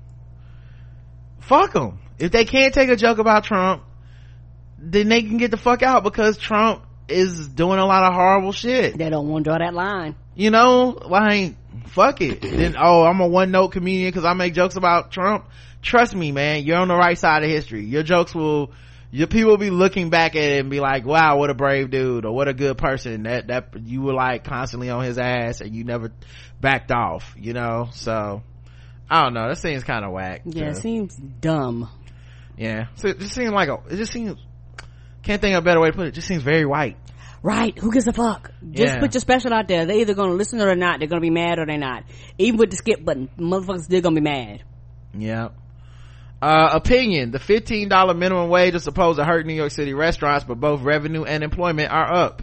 Fuck them. If they can't take a joke about Trump, then they can get the fuck out because Trump is doing a lot of horrible shit. They don't want to draw that line. You know, like, fuck it. Then, oh, I'm a one note comedian because I make jokes about Trump. Trust me, man, you're on the right side of history. Your jokes will, your people will be looking back at it and be like, wow, what a brave dude or what a good person that, that you were like constantly on his ass and you never backed off, you know? So, I don't know. That seems kind of whack. Yeah, it seems dumb. yeah. So it just seems like a, it just seems, can't think of a better way to put it. It just seems very white. Right. Who gives a fuck? Just Yeah. put your special out there. They're either gonna listen or they're not. They're gonna be mad or they're not. Even with the skip button, motherfuckers still gonna be mad. Yeah. Uh, opinion. The $15 minimum wage is supposed to hurt New York City restaurants, but both revenue and employment are up.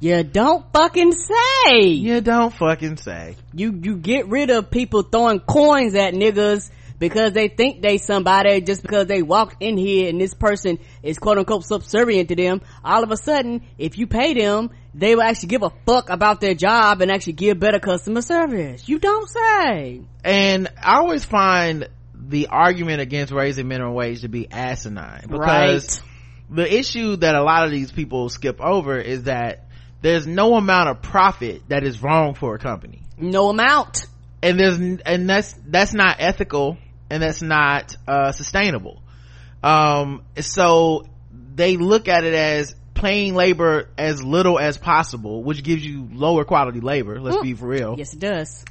You don't fucking say. You don't fucking say. You you get rid of people throwing coins at niggas because they think they somebody just because they walked in here and this person is quote unquote subservient to them. All of a sudden, if you pay them, they will actually give a fuck about their job and actually give better customer service. You don't say. And I always find the argument against raising minimum wage to be asinine because the issue that a lot of these people skip over is that there's no amount of profit that is wrong for a company. No amount. and there's and that's that's not ethical and that's not uh sustainable um so they look at it as paying labor as little as possible which gives you lower quality labor let's be for real Yes, it does.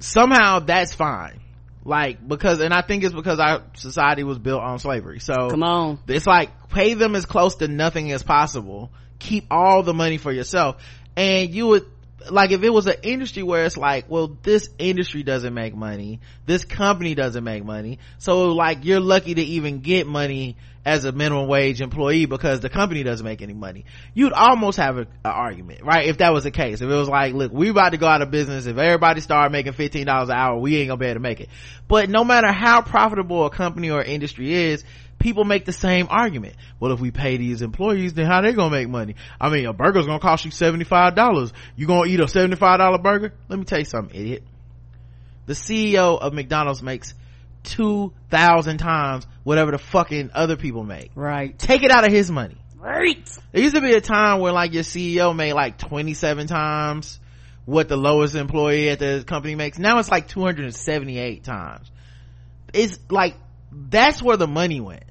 somehow that's fine like because and i think it's because our society was built on slavery. So Come on. it's like pay them as close to nothing as possible. Keep all the money for yourself. And you would like if it was an industry where it's like well this industry doesn't make money. This company doesn't make money. So like you're lucky to even get money as a minimum wage employee because the company doesn't make any money you'd almost have an argument right if that was the case if it was like look we about to go out of business if everybody started making $15 an hour we ain't gonna be able to make it but no matter how profitable a company or industry is people make the same argument. Well, if we pay these employees, then how they gonna make money? I mean, a burger's gonna cost you $75. You gonna eat a $75 burger? Let me tell you something, idiot. The CEO of McDonald's makes 2,000 times whatever the fucking other people make. Right. Take it out of his money. Right. There used to be a time where like your CEO made like 27 times what the lowest employee at the company makes. Now it's like 278 times. It's like, that's where the money went.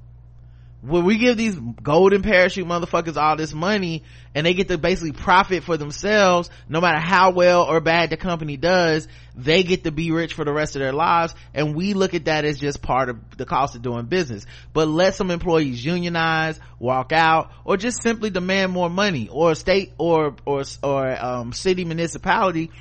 When we give these golden parachute motherfuckers all this money and they get to basically profit for themselves no matter how well or bad the company does they get to be rich for the rest of their lives. And we look at that as just part of the cost of doing business. But let some employees unionize walk out or just simply demand more money. Or state or or or um, city municipality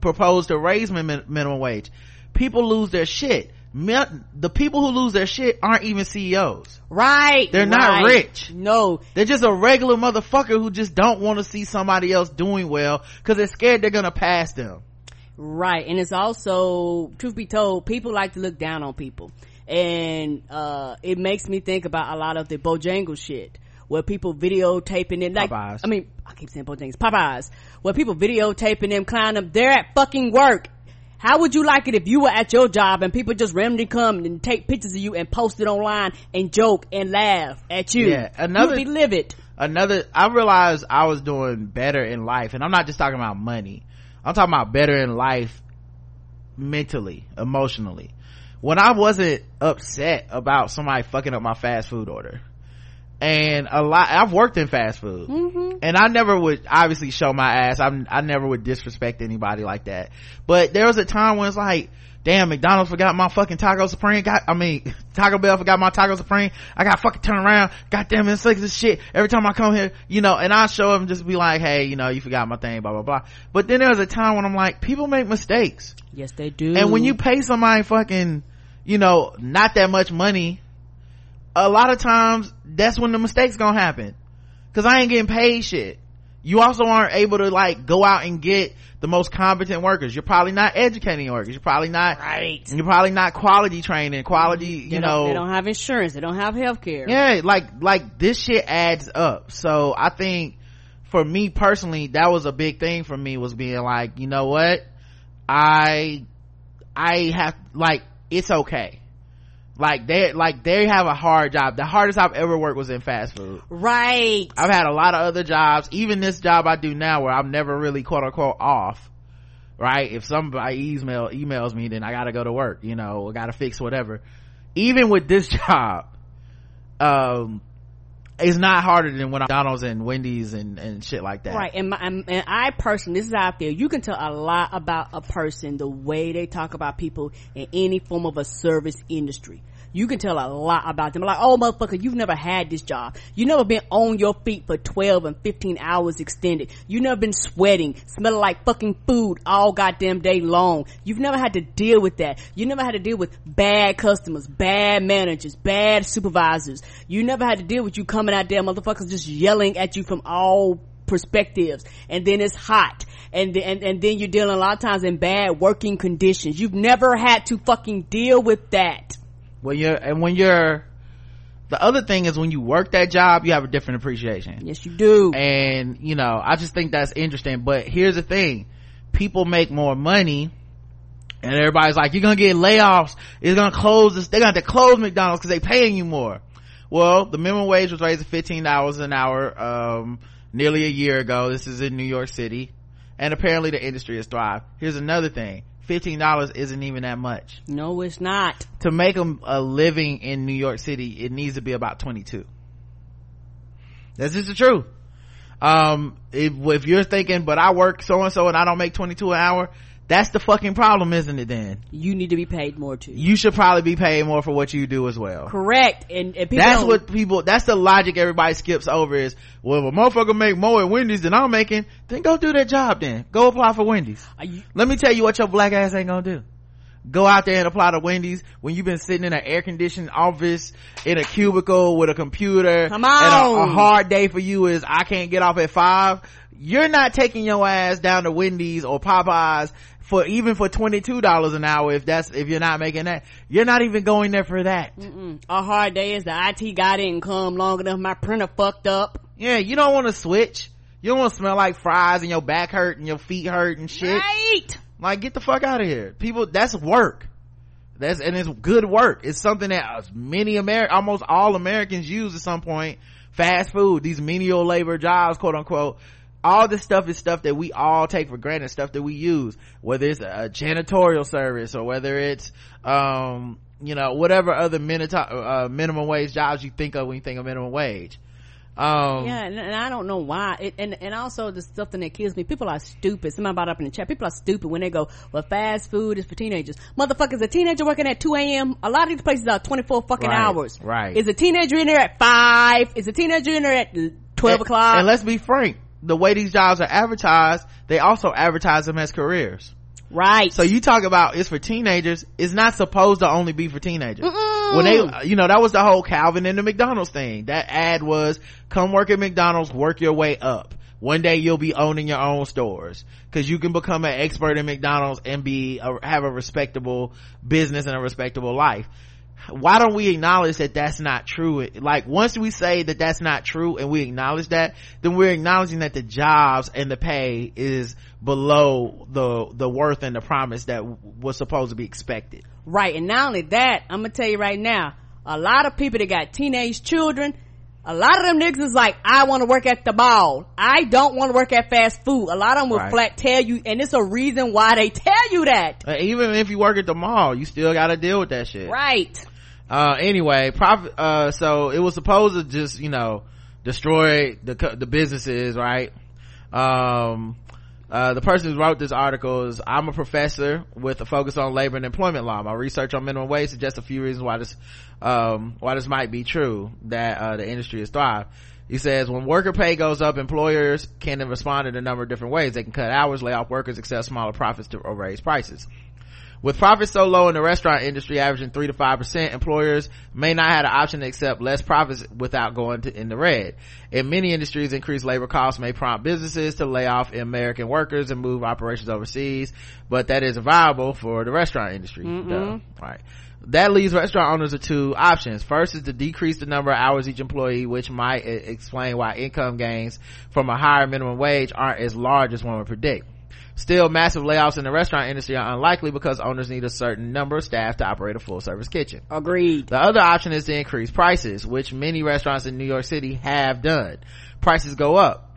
propose to raise min- minimum wage. People lose their shit the people who lose their shit aren't even CEOs. Right. They're right. not rich. No. They're just a regular motherfucker who just don't want to see somebody else doing well because they're scared they're gonna pass them. Right. And it's also, truth be told, people like to look down on people. And, uh, it makes me think about a lot of the Bojangle shit where people videotaping it like Popeyes. I mean I keep saying Bojangles Popeyes where people videotaping them climbing them they're at fucking work how would you like it if you were at your job and people just randomly come and take pictures of you and post it online and joke and laugh at you? Yeah, another- You'd be livid. Another, I realized I was doing better in life and I'm not just talking about money. I'm talking about better in life mentally, emotionally. When I wasn't upset about somebody fucking up my fast food order. And a lot, I've worked in fast food. Mm-hmm. And I never would obviously show my ass. I'm, I never would disrespect anybody like that. But there was a time when it's like, damn, McDonald's forgot my fucking Taco Supreme. Got, I mean, Taco Bell forgot my Taco Supreme. I got fucking turn around. Goddamn, it's like this shit. Every time I come here, you know, and I show up and just be like, hey, you know, you forgot my thing, blah, blah, blah. But then there was a time when I'm like, people make mistakes. Yes, they do. And when you pay somebody fucking, you know, not that much money, a lot of times that's when the mistakes gonna happen. Cause I ain't getting paid shit. You also aren't able to like go out and get the most competent workers. You're probably not educating workers. You're probably not, right. you're probably not quality training, quality, you don't- know. they don't have insurance. They don't have health care. Yeah, like, like this shit adds up. So I think for me personally, that was a big thing for me was being like, you know what? I, I have, like, it's okay. Like they, like they have a hard job. The hardest I've ever worked was in fast food. Right. I've had a lot of other jobs, even this job I do now where I'm never really quote unquote off. Right? If somebody email, emails me, then I gotta go to work, you know, I gotta fix whatever. Even with this job, um, it's not harder than when I'm McDonald's and Wendy's and, and shit like that. Right, and, my, and and I personally, this is out there. You can tell a lot about a person the way they talk about people in any form of a service industry. You can tell a lot about them. Like, oh motherfucker, you've never had this job. You've never been on your feet for 12 and 15 hours extended. You've never been sweating, smelling like fucking food all goddamn day long. You've never had to deal with that. You never had to deal with bad customers, bad managers, bad supervisors. You never had to deal with you coming out there motherfuckers just yelling at you from all perspectives and then it's hot and, th- and and then you're dealing a lot of times in bad working conditions you've never had to fucking deal with that When you're, and when you're, the other thing is when you work that job, you have a different appreciation. yes you do. And you know i just think that's interesting. But here's the thing. People make more money and everybody's like you're gonna get layoffs. It's gonna close this they're gonna have to close mcdonald's because they're paying you more. Well the minimum wage was raised to 15 dollars an hour um nearly a year ago. This is in new york city. And apparently the industry has thrived. Here's another thing $15 isn't even that much. No it's not. To make a, a living in new york city it needs to be about 22 that's just the truth. Um if, if you're thinking but i work so and so and i don't make 22 an hour that's the fucking problem isn't it then? You need to be paid more too. You should probably be paid more for what you do as well. Correct. And, and people that's don't- what people that's the logic everybody skips over is well if a motherfucker make more at wendy's than i'm making then go do that job then. Go apply for wendy's. You- let me tell you what your black ass ain't gonna do. Go out there and apply to wendy's when you've been sitting in an air conditioned office in a cubicle with a computer Come and a, on. a hard day for you is i can't get off at five. You're not taking your ass down to wendy's or popeyes for even for $22 an hour if that's if you're not making that you're not even going there for that. Mm, a hard day is the IT guy didn't come long enough. My printer fucked up. yeah you don't want to switch. You don't want to smell like fries and your back hurt and your feet hurt and shit. Right. like get the fuck out of here. People that's work. That's and it's good work. It's something that many Amer almost all americans use at some point. Fast food these menial labor jobs quote unquote all this stuff is stuff that we all take for granted stuff that we use whether it's a janitorial service or whether it's um you know whatever other uh, minimum wage jobs you think of when you think of minimum wage um, yeah, and, and, I don't know why. It, and and also the stuff that kills me. People are stupid. Somebody brought up in the chat. People are stupid when they go, "Well, fast food is for teenagers." Motherfuckers, a teenager working at two a.m. A lot of these places are twenty four fucking right, hours. Right? Is a teenager in there at five? Is a teenager in there at twelve and, o'clock? And let's be frank, the way these jobs are advertised, they also advertise them as careers. Right. So you talk about it's for teenagers. It's not supposed to only be for teenagers. Mm-mm. When they, you know, that was the whole Calvin and the McDonald's thing. That ad was, come work at McDonald's, work your way up. One day you'll be owning your own stores because you can become an expert in McDonald's and be a, have a respectable business and a respectable life why don't we acknowledge that that's not true like once we say that that's not true and we acknowledge that then we're acknowledging that the jobs and the pay is below the the worth and the promise that was supposed to be expected right and not only that i'm gonna tell you right now a lot of people that got teenage children a lot of them niggas is like, I want to work at the mall. I don't want to work at fast food. A lot of them will right. flat tell you, and it's a reason why they tell you that. Uh, even if you work at the mall, you still got to deal with that shit. Right uh anyway uh so it was supposed to just you know destroy the the businesses right um uh, the person who wrote this article is I'm a professor with a focus on labor and employment law. My research on minimum wage suggests a few reasons why this, um, why this might be true that, uh, the industry has thrived. He says when worker pay goes up, employers can respond in a number of different ways. They can cut hours, lay off workers, accept smaller profits to, or raise prices. With profits so low in the restaurant industry, averaging three to five percent, employers may not have the option to accept less profits without going to, in the red. In many industries, increased labor costs may prompt businesses to lay off American workers and move operations overseas, but that is viable for the restaurant industry. Right. That leaves restaurant owners with two options. First is to decrease the number of hours each employee, which might eh, explain why income gains from a higher minimum wage aren't as large as one would predict. Still, massive layoffs in the restaurant industry are unlikely because owners need a certain number of staff to operate a full service kitchen. Agreed. The other option is to increase prices, which many restaurants in New York City have done. Prices go up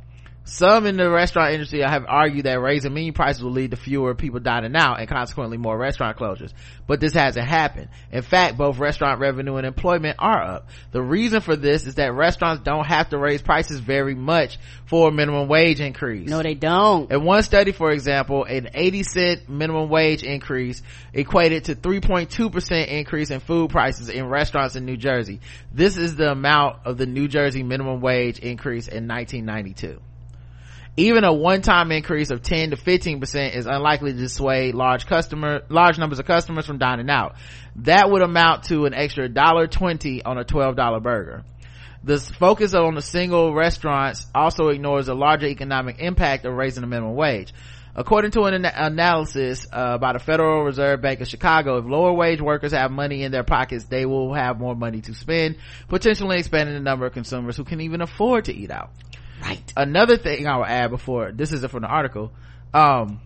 some in the restaurant industry have argued that raising menu prices will lead to fewer people dining out and consequently more restaurant closures. But this hasn't happened. In fact, both restaurant revenue and employment are up. The reason for this is that restaurants don't have to raise prices very much for a minimum wage increase. No, they don't. In one study, for example, an 80 cent minimum wage increase equated to 3.2% increase in food prices in restaurants in New Jersey. This is the amount of the New Jersey minimum wage increase in 1992 even a one-time increase of 10 to 15% is unlikely to dissuade large customer large numbers of customers from dining out. That would amount to an extra $1.20 on a $12 burger. The focus on the single restaurants also ignores the larger economic impact of raising the minimum wage. According to an analysis uh, by the federal reserve bank of chicago if lower wage workers have money in their pockets they will have more money to spend potentially expanding the number of consumers who can even afford to eat out Right. Another thing I will add before this isn't from the article. Um,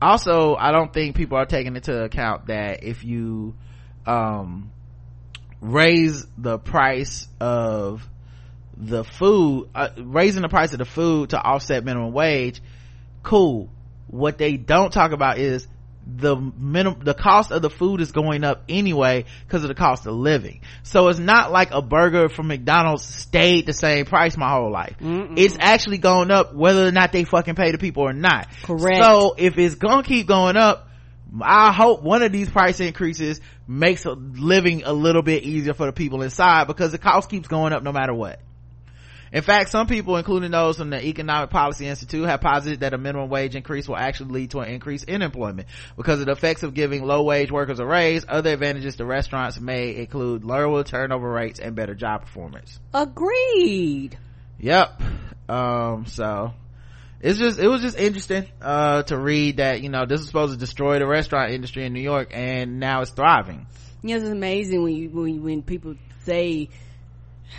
also, I don't think people are taking into account that if you, um, raise the price of the food, uh, raising the price of the food to offset minimum wage, cool. What they don't talk about is the minimum the cost of the food is going up anyway because of the cost of living. So it's not like a burger from mcdonald's stayed the same price my whole life. Mm-mm. it's actually going up whether or not they fucking pay the people or not. Correct. So if it's gonna keep going up I hope one of these price increases makes living a little bit easier for the people inside because the cost keeps going up no matter what in fact, some people, including those from the Economic Policy Institute, have posited that a minimum wage increase will actually lead to an increase in employment. Because of the effects of giving low wage workers a raise, other advantages to restaurants may include lower turnover rates and better job performance. Agreed. Yep. Um, so it's just it was just interesting uh, to read that you know this is supposed to destroy the restaurant industry in New York and now it's thriving. Yes, it's amazing when you when, when people say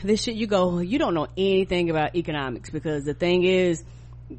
this shit you go you don't know anything about economics because the thing is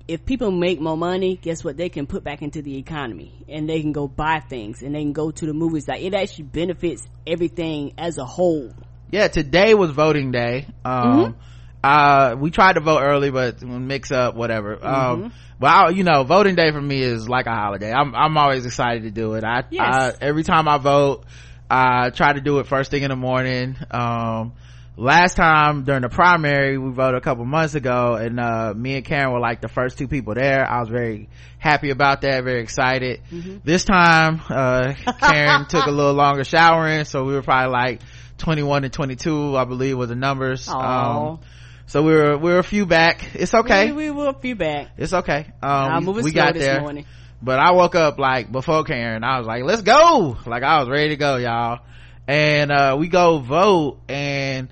if people make more money guess what they can put back into the economy and they can go buy things and they can go to the movies like it actually benefits everything as a whole yeah today was voting day um mm-hmm. uh we tried to vote early but mix up whatever mm-hmm. um but I, you know voting day for me is like a holiday i'm i'm always excited to do it i, yes. I every time i vote I try to do it first thing in the morning. Um, last time during the primary we voted a couple months ago and uh, me and karen were like the first two people there. I was very happy about that very excited. Mm-hmm. this time uh, karen took a little longer showering so we were probably like 21 and 22 i believe were the numbers. Um, so we were we were a few back. It's okay. We, we were a few back. It's okay. Um, we, got there. morning. but i woke up like before karen. I was like let's go! Like i was ready to go y'all. And uh, we go vote and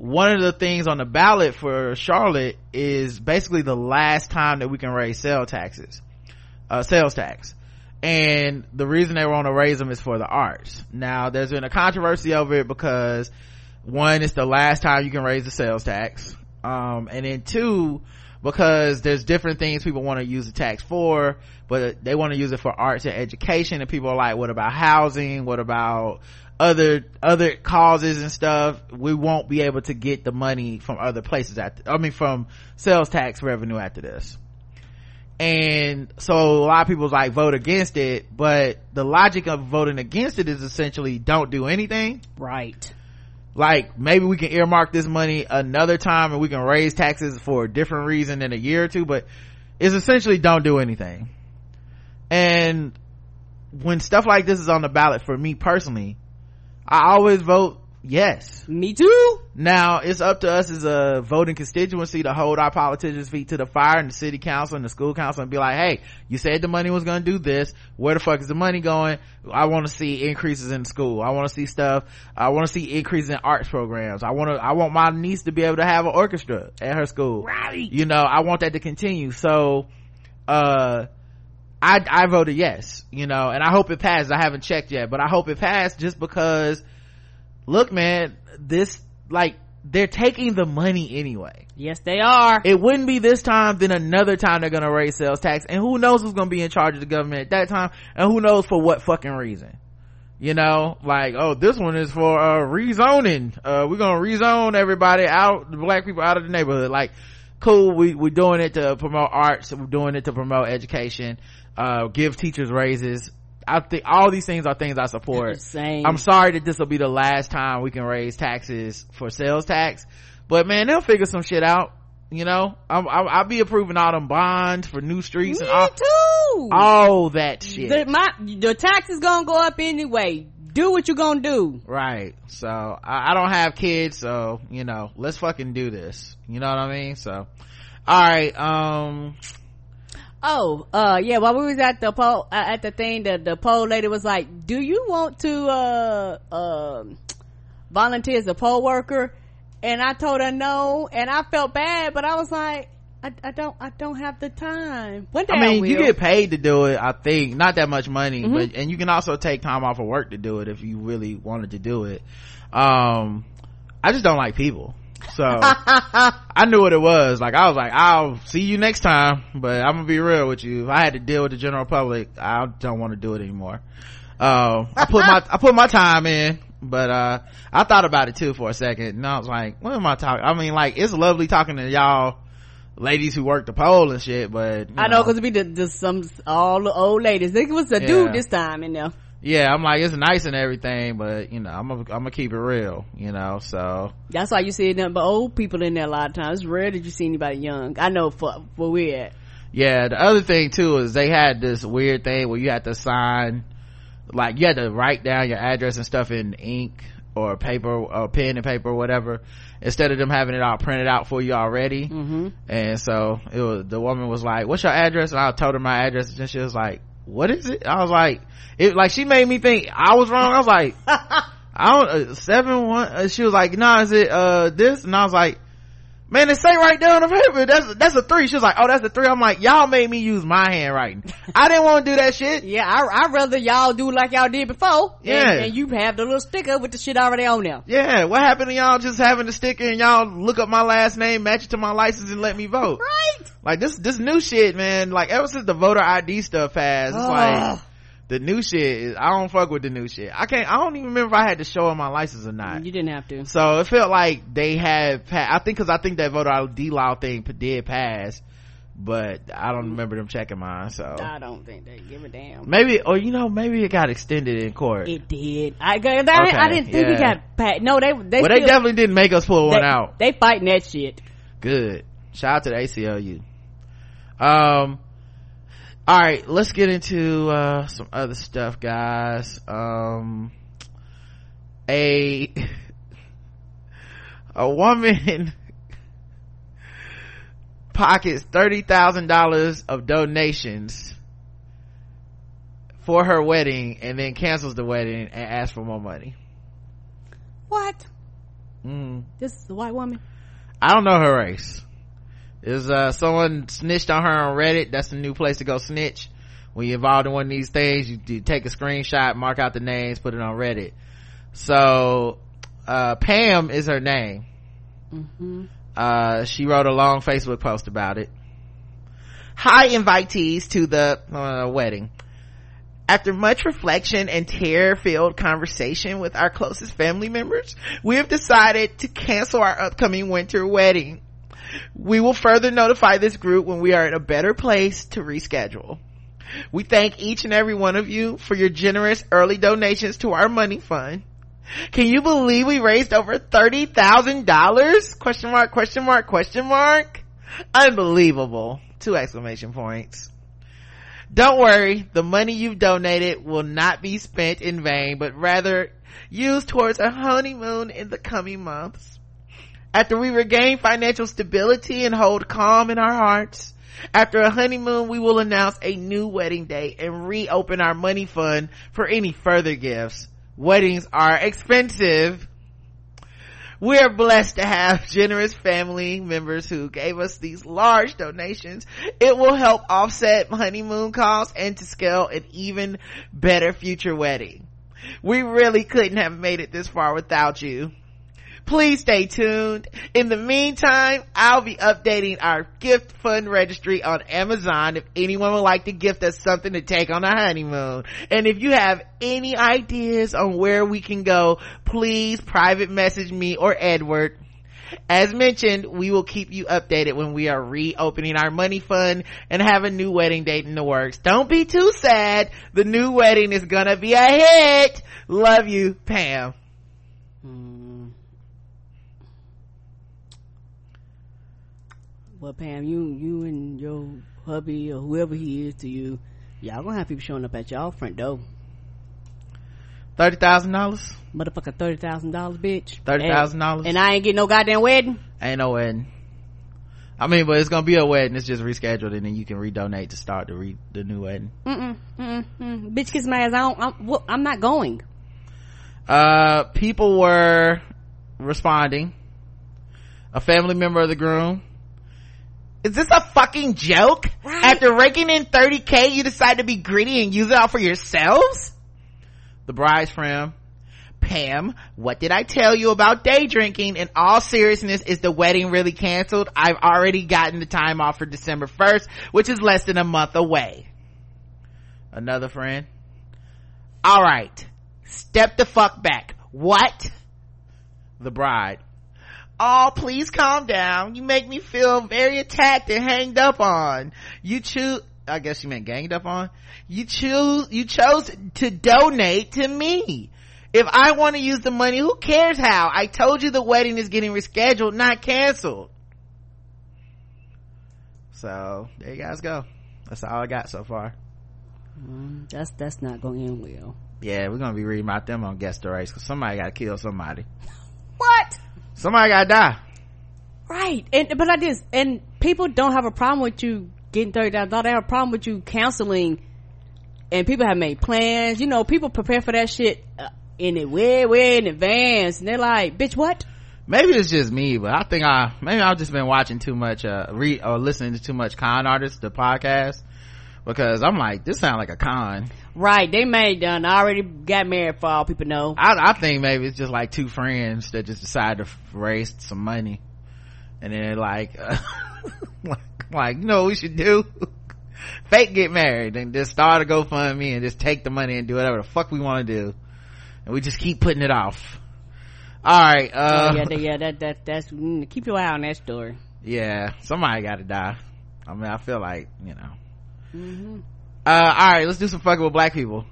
one of the things on the ballot for Charlotte is basically the last time that we can raise sales taxes, uh, sales tax. And the reason they want to raise them is for the arts. Now, there's been a controversy over it because one, it's the last time you can raise the sales tax. Um, and then two, because there's different things people want to use the tax for, but they want to use it for arts and education. And people are like, what about housing? What about other other causes and stuff we won't be able to get the money from other places at i mean from sales tax revenue after this and so a lot of people like vote against it but the logic of voting against it is essentially don't do anything right like maybe we can earmark this money another time and we can raise taxes for a different reason in a year or two but it's essentially don't do anything. And when stuff like this is on the ballot for me personally I always vote yes. Me too. Now it's up to us as a voting constituency to hold our politicians' feet to the fire and the city council and the school council and be like, hey, you said the money was going to do this. Where the fuck is the money going? I want to see increases in school. I want to see stuff. I want to see increases in arts programs. I want to, I want my niece to be able to have an orchestra at her school. Right. You know, I want that to continue. So, uh, I, I voted yes, you know, and I hope it passed. I haven't checked yet, but I hope it passed just because, look, man, this, like, they're taking the money anyway. Yes, they are. It wouldn't be this time, then another time they're gonna raise sales tax, and who knows who's gonna be in charge of the government at that time, and who knows for what fucking reason. You know, like, oh, this one is for, uh, rezoning. Uh, we're gonna rezone everybody out, the black people out of the neighborhood. Like, cool, we, we're doing it to promote arts, we're doing it to promote education uh, give teachers raises I think all these things are things I support. Same. I'm sorry that this will be the last time we can raise taxes for sales tax, but man, they'll figure some shit out. You know, I'm, I'll, be approving all them bonds for new streets Me and all, too. all that shit. The, my, the tax is gonna go up anyway. Do what you're gonna do. Right. So I, I don't have kids, so you know, let's fucking do this. You know what I mean? So, all right. Um, Oh, uh, yeah, while we was at the poll, uh, at the thing, the, the poll lady was like, do you want to, uh, uh, volunteer as a poll worker? And I told her no, and I felt bad, but I was like, I, I don't, I don't have the time. One day I mean, I you get paid to do it, I think. Not that much money, mm-hmm. but, and you can also take time off of work to do it if you really wanted to do it. Um, I just don't like people. So I knew what it was. Like I was like, I'll see you next time, but I'm gonna be real with you. If I had to deal with the general public, I don't want to do it anymore. Uh, I put my, I put my time in, but, uh, I thought about it too for a second and I was like, what am I talking? I mean, like, it's lovely talking to y'all ladies who work the poll and shit, but. I know, cause it be the, the, some, all the old ladies. It was a yeah. dude this time in there yeah i'm like it's nice and everything but you know i'm gonna, I'm gonna keep it real you know so. That's why you see nothing but old people in there a lot of times. It's rare that you see anybody young. I know for where we're at. Yeah the other thing too is they had this weird thing where you had to sign like you had to write down your address and stuff in ink or paper or pen and paper or whatever instead of them having it all printed out for you already. Mm-hmm. and so it was the woman was like what's your address? And i told her my address and she was like what is it? I was like it like she made me think i was wrong. I was like i don't uh, seven one uh, she was like no nah, is it uh this? And i was like man it say right there on the paper that's that's a three. She was like oh that's a three. I'm like y'all made me use my handwriting. I didn't want to do that shit. Yeah i i rather y'all do like y'all did before. Yeah. and, and, you have the little sticker with the shit already on there. Yeah what happened to y'all just having the sticker and y'all look up my last name match it to my license and let me vote? Right. Like this this new shit man like ever since the voter id stuff passed it's like the new shit is, I don't fuck with the new shit. I can't, I don't even remember if I had to show them my license or not. You didn't have to. So it felt like they had, I think cause I think that voter ID law thing did pass, but I don't remember them checking mine. So I don't think they give a damn. maybe, or you know, maybe it got extended in court. It did. I, I, I didn't think yeah. got pat. No, they they well, they definitely didn't make us pull one they, out. They fighting that shit. Good. Shout out to the ACLU. Um, all right, let's get into uh some other stuff, guys. Um, a a woman pockets thirty thousand dollars of donations for her wedding, and then cancels the wedding and asks for more money. What? Mm. This is a white woman. I don't know her race. Is uh someone snitched on her on Reddit? That's the new place to go snitch. When you're involved in one of these things, you, you take a screenshot, mark out the names, put it on Reddit. So, uh, Pam is her name. Uh, she wrote a long Facebook post about it. Hi invitees to the uh, wedding. After much reflection and tear-filled conversation with our closest family members, we have decided to cancel our upcoming winter wedding. We will further notify this group when we are in a better place to reschedule. We thank each and every one of you for your generous early donations to our money fund. Can you believe we raised over $30,000? Question mark, question mark, question mark. Unbelievable. Two exclamation points. Don't worry, the money you've donated will not be spent in vain, but rather used towards a honeymoon in the coming months. After we regain financial stability and hold calm in our hearts, after a honeymoon, we will announce a new wedding date and reopen our money fund for any further gifts. Weddings are expensive. We are blessed to have generous family members who gave us these large donations. It will help offset honeymoon costs and to scale an even better future wedding. We really couldn't have made it this far without you. Please stay tuned. In the meantime, I'll be updating our gift fund registry on Amazon if anyone would like to gift us something to take on our honeymoon. And if you have any ideas on where we can go, please private message me or Edward. As mentioned, we will keep you updated when we are reopening our money fund and have a new wedding date in the works. Don't be too sad. The new wedding is gonna be a hit. Love you, Pam. Well, Pam, you you and your hubby or whoever he is to you, y'all gonna have people showing up at y'all front door. Thirty thousand dollars? Motherfucker, thirty thousand dollars, bitch. $30,000? And I ain't getting no goddamn wedding. Ain't no wedding. I mean, but it's gonna be a wedding. It's just rescheduled, and then you can redonate to start the re- the new wedding. Mm-mm, mm-mm, mm. Bitch, kiss my ass. I don't. I'm, well, I'm not going. Uh, people were responding. A family member of the groom. Is this a fucking joke? Right. After raking in 30k, you decide to be greedy and use it all for yourselves? The bride's friend. Pam, what did I tell you about day drinking? In all seriousness, is the wedding really canceled? I've already gotten the time off for December 1st, which is less than a month away. Another friend. Alright. Step the fuck back. What? The bride. Oh, please calm down. You make me feel very attacked and hanged up on. You choose, I guess you meant ganged up on. You choose, you chose to donate to me. If I want to use the money, who cares how? I told you the wedding is getting rescheduled, not canceled. So, there you guys go. That's all I got so far. Mm, that's that's not going to end well. Yeah, we're gonna be reading about them on guest race because somebody gotta kill somebody. What? Somebody gotta die. Right. And but like this, and people don't have a problem with you getting thirty dollars. They have a problem with you counseling, and people have made plans. You know, people prepare for that shit uh, in it way way in advance, and they're like, "Bitch, what?" maybe it's just me but i think i maybe i've just been watching too much uh read or listening to too much con artists the podcast because i'm like this sounds like a con Right. They made done. I already got married. For all people know. I, I think maybe it's just like two friends that just decide to raise some money and then like uh, like, like you know what we should do fake get married and just start a gofundme and just take the money and do whatever the fuck we want to do and we just keep putting it off all right uh oh, yeah, yeah. That that that's mm, keep your eye on that story. yeah somebody gotta die I mean, I feel like, you know. Mm-hmm. Uh, all right, let's do some fucking with black people.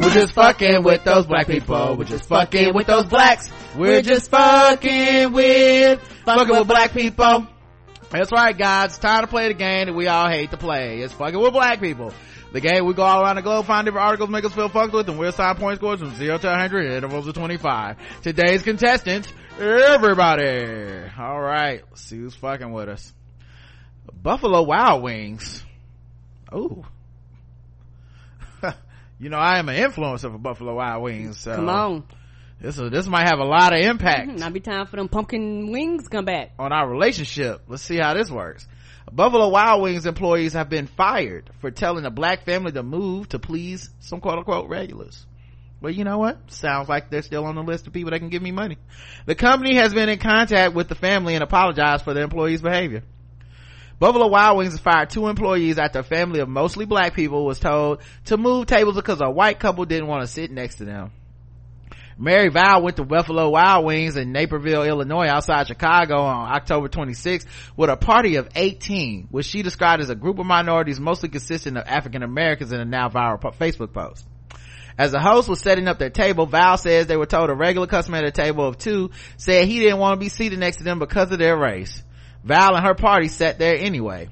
We're just fucking with those black people. We're just fucking with those blacks. We're just fucking with, fucking with black people. That's right, guys. It's time to play the game that we all hate to play. It's fucking with black people. The game we go all around the globe, find different articles, make us feel fucked with, and we'll assign point scores from 0 to 100 intervals of 25. Today's contestants, everybody. Alright, let's see who's fucking with us. Buffalo Wild Wings. Ooh. you know, I am an influencer for Buffalo Wild Wings. So Come on. This, this might have a lot of impact. Mm-hmm, now be time for them pumpkin wings come back. On our relationship. Let's see how this works. Buffalo Wild Wings employees have been fired for telling a black family to move to please some quote unquote regulars. Well, you know what? Sounds like they're still on the list of people that can give me money. The company has been in contact with the family and apologized for the employees' behavior. Buffalo Wild Wings fired two employees after a family of mostly black people was told to move tables because a white couple didn't want to sit next to them. Mary Val went to Buffalo Wild Wings in Naperville, Illinois, outside Chicago on October 26th with a party of 18, which she described as a group of minorities mostly consisting of African Americans in a now viral Facebook post. As the host was setting up their table, Val says they were told a regular customer at a table of two said he didn't want to be seated next to them because of their race. Val and her party sat there anyway.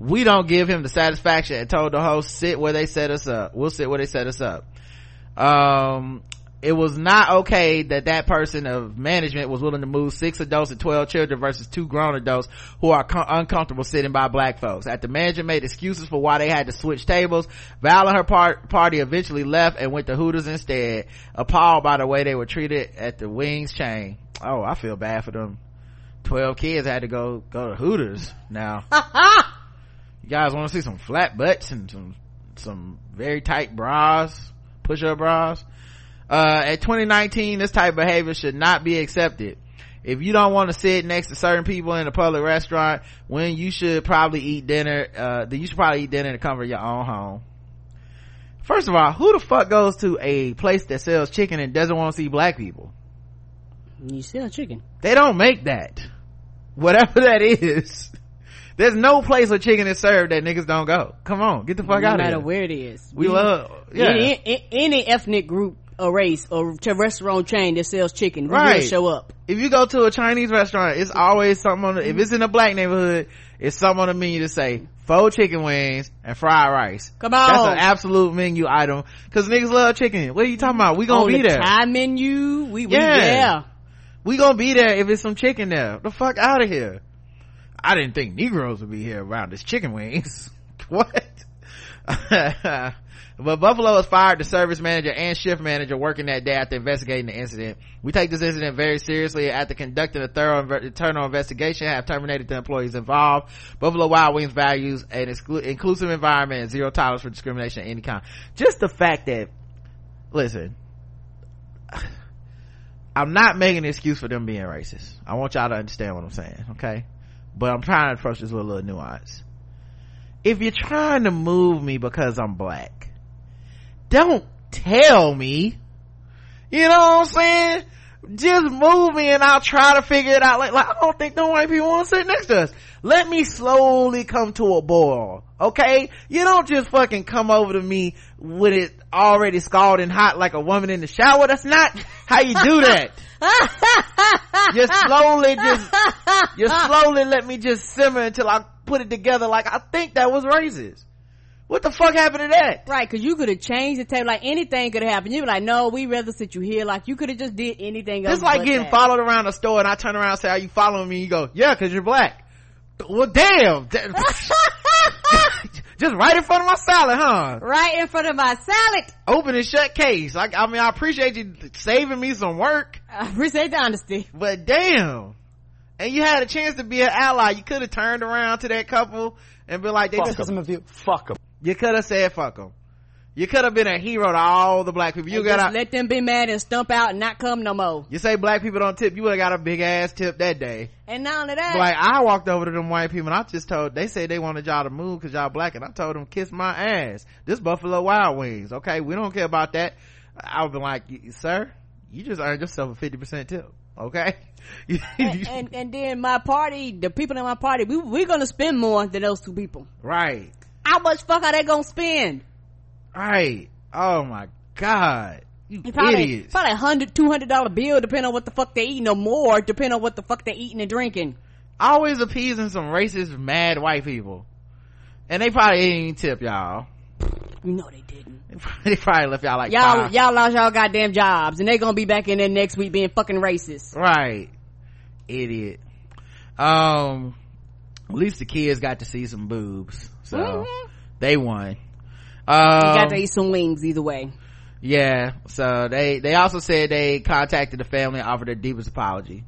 We don't give him the satisfaction and told the host sit where they set us up. We'll sit where they set us up. Um, it was not okay that that person of management was willing to move six adults and 12 children versus two grown adults who are com- uncomfortable sitting by black folks. After management made excuses for why they had to switch tables, Val and her par- party eventually left and went to Hooters instead, appalled by the way they were treated at the Wings chain. Oh, I feel bad for them. 12 kids had to go, go to Hooters now. you guys want to see some flat butts and some, some very tight bras, push-up bras? Uh, at 2019 this type of behavior should not be accepted if you don't want to sit next to certain people in a public restaurant when you should probably eat dinner uh, then you should probably eat dinner in the comfort of your own home first of all who the fuck goes to a place that sells chicken and doesn't want to see black people you sell chicken they don't make that whatever that is there's no place where chicken is served that niggas don't go. Come on, get the fuck no out of here. No matter where it is. We, we love, yeah. Any, any, ethnic group a race or to restaurant chain that sells chicken we right. will show up. If you go to a chinese restaurant it's always something on the, if it's in a mm-hmm. black neighborhood it's something on the menu to say four chicken wings and fried rice. Come on that's an absolute menu item. Because niggas love chicken. What are you talking about? We gonna on be the there. Thai menu? We, we yeah. yeah. We gonna be there if it's some chicken there. The fuck out of here. I didn't think negroes would be here around this chicken wings. What but Buffalo has fired the service manager and shift manager working that day after investigating the incident. We take this incident very seriously. After conducting a thorough internal investigation, have terminated the employees involved. Buffalo Wild Wings values an exclu- inclusive environment and zero tolerance for discrimination of any kind. Just the fact that, listen, I'm not making an excuse for them being racist. I want y'all to understand what I'm saying, okay? But I'm trying to approach this with a little nuance. If you're trying to move me because I'm black, don't tell me. You know what I'm saying? Just move me and I'll try to figure it out. Like, like I don't think no white people want to sit next to us. Let me slowly come to a boil. Okay? You don't just fucking come over to me with it already scalding hot like a woman in the shower. That's not how you do that. you slowly just, you slowly let me just simmer until I put it together like I think that was racist. What the fuck happened to that? Right, cause you could have changed the table, like anything could have happened. You'd be like, no, we rather sit you here. Like you could have just did anything else. It's like getting that. followed around a store and I turn around and say, are you following me? You go, yeah, cause you're black. Well, damn. just right in front of my salad, huh? Right in front of my salad. Open and shut case. Like, I mean, I appreciate you saving me some work. I appreciate the honesty. But damn. And you had a chance to be an ally. You could have turned around to that couple and be like, they fuck just, of you. Fuck them. You could have said fuck them. You could have been a hero to all the black people. You got to let them be mad and stump out and not come no more. You say black people don't tip, you would have got a big ass tip that day. And not only that, like I walked over to them white people and I just told they said they wanted y'all to move because y'all black, and I told them kiss my ass. This Buffalo Wild Wings, okay? We don't care about that. I would be like, sir, you just earned yourself a 50% tip okay and, and, and then my party the people in my party we, we're gonna spend more than those two people right how much fuck are they gonna spend? Right. Oh my god. You probably, idiots. probably a hundred two hundred dollar bill depending on what the fuck they eating or more depending on what the fuck they eating and drinking. Always appeasing some racist mad white people. And they probably ain't even tip y'all. You know they didn't. They probably left y'all like y'all five. y'all lost y'all goddamn jobs and they gonna be back in there next week being fucking racist. Right. Idiot. Um at least the kids got to see some boobs so Mhm. they won. You got to um, eat some wings either way. yeah so they they also said they contacted the family and offered their deepest apologies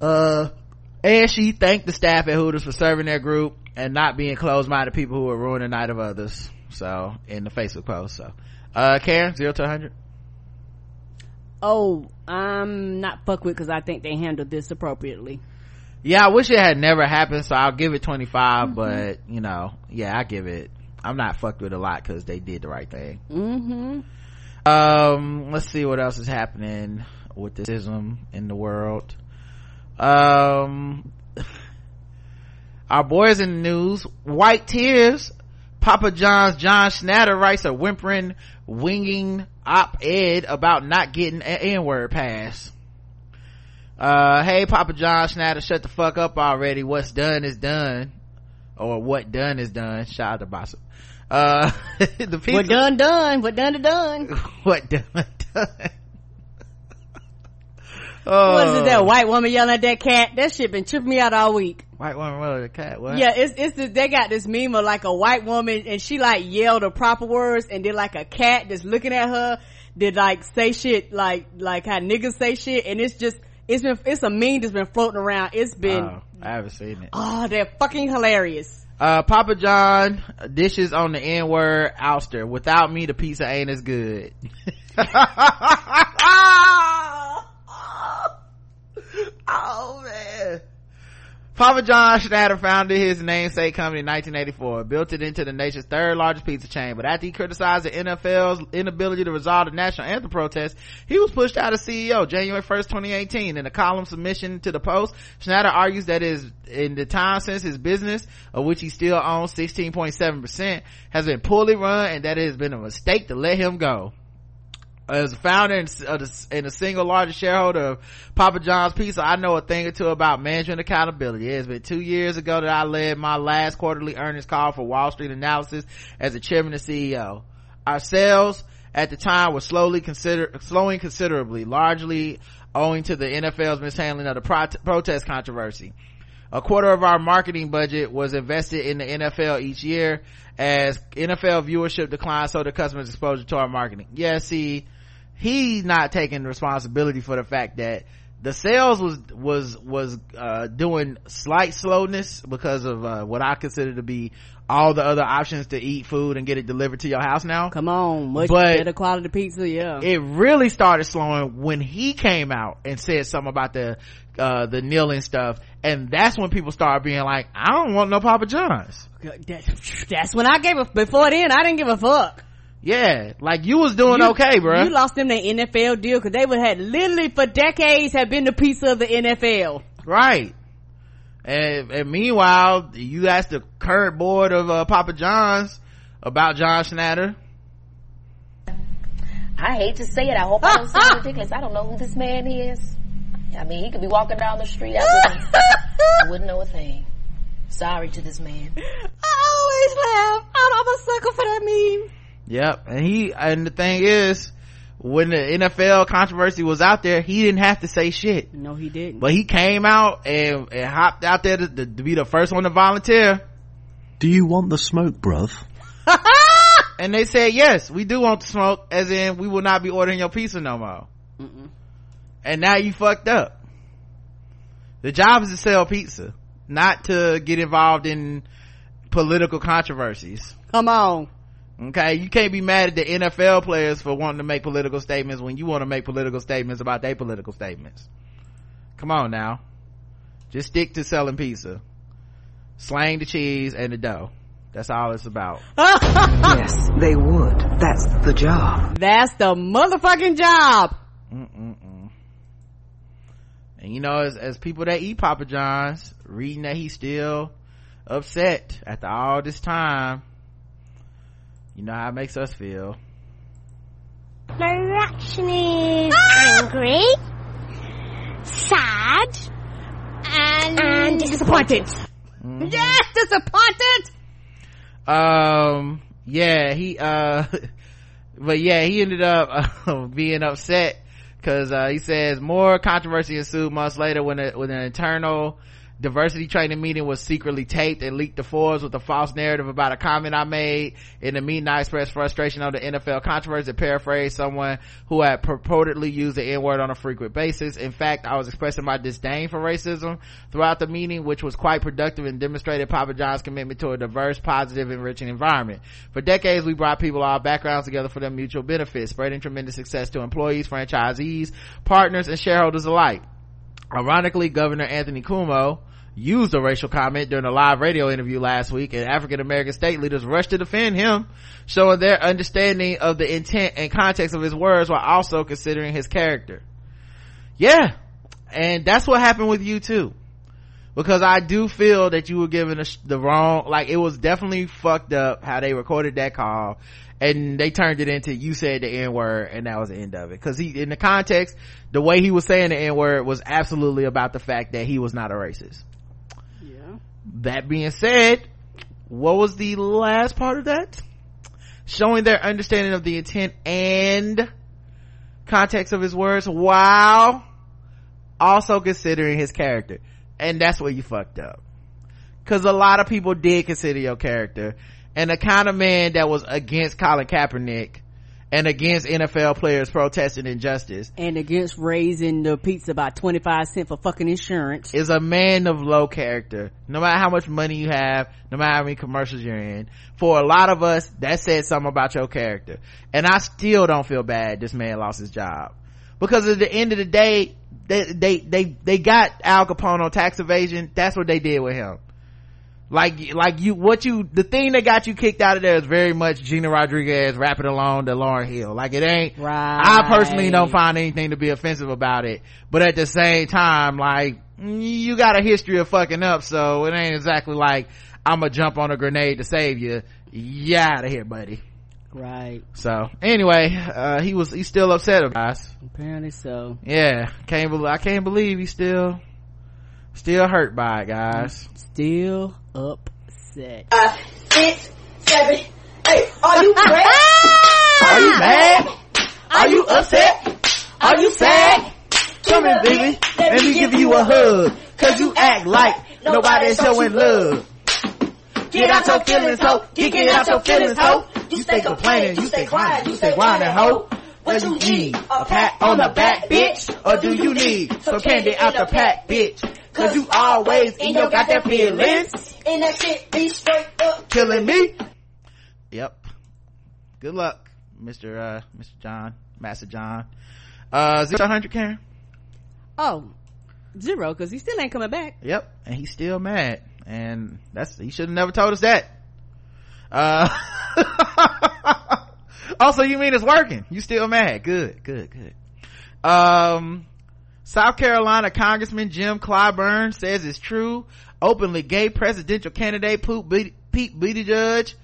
uh and she thanked the staff at hooters for serving their group and not being closed-minded people who were ruining the night of others so in the facebook post so. Uh karen zero to 100 oh i'm not fuck with because i think they handled this appropriately yeah i wish it had never happened so i'll give it 25 but you know yeah i give it i'm not fucked with a lot because they did the right thing. Mm-hmm. Um let's see what else is happening with this ism in the world. Um our boys in the news white tears. Papa john's john schnatter writes a whimpering winging op-ed about not getting an n-word pass uh hey papa john schnatter shut the fuck up already. What's done is done. Or what done is done. Shout out to Bossa. uh the people we're done done. We're done to done. What done done. Oh what is it that white woman yelling at that cat? That shit been tripping me out all week. White woman with a cat what? Yeah it's it's the, they got this meme of like a white woman and she like yelled the proper words and then like a cat that's looking at her did like say shit like like how niggas say shit and it's just it's been it's a meme that's been floating around. It's been oh, i haven't seen it. Oh they're fucking hilarious. Uh papa john dishes on the n-word ouster. Without me the pizza ain't as good. Oh man Papa John Schnatter founded his namesake company in 1984, built it into the nation's third largest pizza chain. But after he criticized the NFL's inability to resolve the national anthem protest, he was pushed out as CEO January 1st, 2018. In a column submission to the Post, Schnatter argues that is in the time since his business, of which he still owns 16.7%, has been poorly run and that it has been a mistake to let him go as a founder and, uh, and the single largest shareholder of Papa John's Pizza, I know a thing or two about management accountability. It has been two years ago that I led my last quarterly earnings call for Wall Street Analysis as the chairman and CEO. Our sales at the time were slowly consider, slowing considerably, largely owing to the NFL's mishandling of the pro- protest controversy. A quarter of our marketing budget was invested in the NFL each year as NFL viewership declined so the customers exposure to our marketing. Yeah, see, he's not taking responsibility for the fact that the sales was was was uh, doing slight slowness because of uh, what I consider to be all the other options to eat food and get it delivered to your house now. come on much But- better quality pizza yeah It really started slowing when he came out and said something about the uh, the kneeling stuff, and that's when people started being like, "I don't want no Papa John's." That- that's when i gave a before then i didn't give a fuck Yeah, like you was doing You- okay, bro. You lost them the NFL deal because they would had literally for decades have been the piece of the NFL. right. And, and meanwhile, you asked the current board of uh, Papa John's about John Schnatter. I hate to say it. I hope I don't sound ridiculous. I don't know who this man is. I mean, he could be walking down the street. I wouldn't, I wouldn't know a thing. Sorry to this man. I always laugh. I'm, I'm a sucker for that meme. Yep, and he and the thing is, when the NFL controversy was out there, he didn't have to say shit. No, he didn't. But he came out and, and hopped out there to, to, to be the first one to volunteer. Do you want the smoke, bruv? And they said, yes, we do want the smoke, as in we will not be ordering your pizza no more. And now you fucked up. The job is to sell pizza, not to get involved in political controversies. Come on. Okay, you can't be mad at the NFL players for wanting to make political statements when you want to make political statements about their political statements. Come on now. Just stick to selling pizza. Slang the cheese and the dough. That's all it's about. Yes, they would. That's the job. That's the motherfucking job. Mm-mm-mm. And you know, as, as people that eat Papa John's, reading that he's still upset after all this time, you know how it makes us feel. My reaction is angry, sad, and, And disappointed. Yes, disappointed. um yeah he uh but yeah he ended up uh, being upset because uh he says more controversy ensued months later when a, when an internal diversity training meeting was secretly taped and leaked to Forbes with a false narrative about a comment I made. In the meeting, I expressed frustration over the NFL controversy to paraphrase someone who had purportedly used the N-word on a frequent basis. In fact, I was expressing my disdain for racism throughout the meeting, which was quite productive and demonstrated Papa John's commitment to a diverse, positive, enriching environment. For decades, we brought people of all backgrounds together for their mutual benefit, spreading tremendous success to employees, franchisees, partners, and shareholders alike. Ironically, Governor Anthony Cuomo used a racial comment during a live radio interview last week and African American state leaders rushed to defend him, showing their understanding of the intent and context of his words while also considering his character. Yeah. And that's what happened with you too. Because I do feel that you were given the wrong, like it was definitely fucked up how they recorded that call and they turned it into you said the n word and that was the end of it because he in the context the way he was saying the n word was absolutely about the fact that he was not a racist. That being said what was the last part of that? Showing their understanding of the intent and context of his words while also considering his character. And that's where you fucked up. Because a lot of people did consider your character. And the kind of man that was against Colin Kaepernick and against NFL players protesting injustice And against raising the pizza by 25 cents for fucking insurance. is a man of low character. No matter how much money you have, no matter how many commercials you're in. For a lot of us, that said something about your character. And I still don't feel bad this man lost his job. Because at the end of the day, they, they, they, they got Al Capone on tax evasion. That's what they did with him. Like, like you, what you, the thing that got you kicked out of there is very much Gina Rodriguez rapping along to Lauryn Hill. Like it ain't, Right. I personally don't find anything to be offensive about it. But at the same time, like, you got a history of fucking up, so it ain't exactly like, I'ma jump on a grenade to save you. You out of here, buddy. Right. So, anyway, uh, he was, he's still upset about us. Apparently so. Yeah, can't believe, I can't believe he's still, still hurt by it, guys. Still upset. five, six, seven, eight. Are you ready? Are you mad? Are you upset? Are you sad? Come in, baby. Let me give you a hug. Cause you act like nobody's showing love. Get out your feelings, ho. Get, get out your feelings, ho. You stay complaining, you stay crying, you stay whining, ho. What you need? A pat on the back, bitch? Or do you need some candy out the pack, bitch? Cause you always in your goddamn feelings. And that shit be straight up. killing me. Yep. Good luck, Mr. Uh, Mr. John, Master John. Uh, zero to 100, Karen? Oh, zero, cause he still ain't coming back. Yep. And he's still mad. And that's, he should have never told us that. Uh, also, you mean it's working. You still mad. Good, good, good. Um, South Carolina Congressman Jim Clyburn says it's true. Openly gay presidential candidate Pete Buttig- Buttigieg.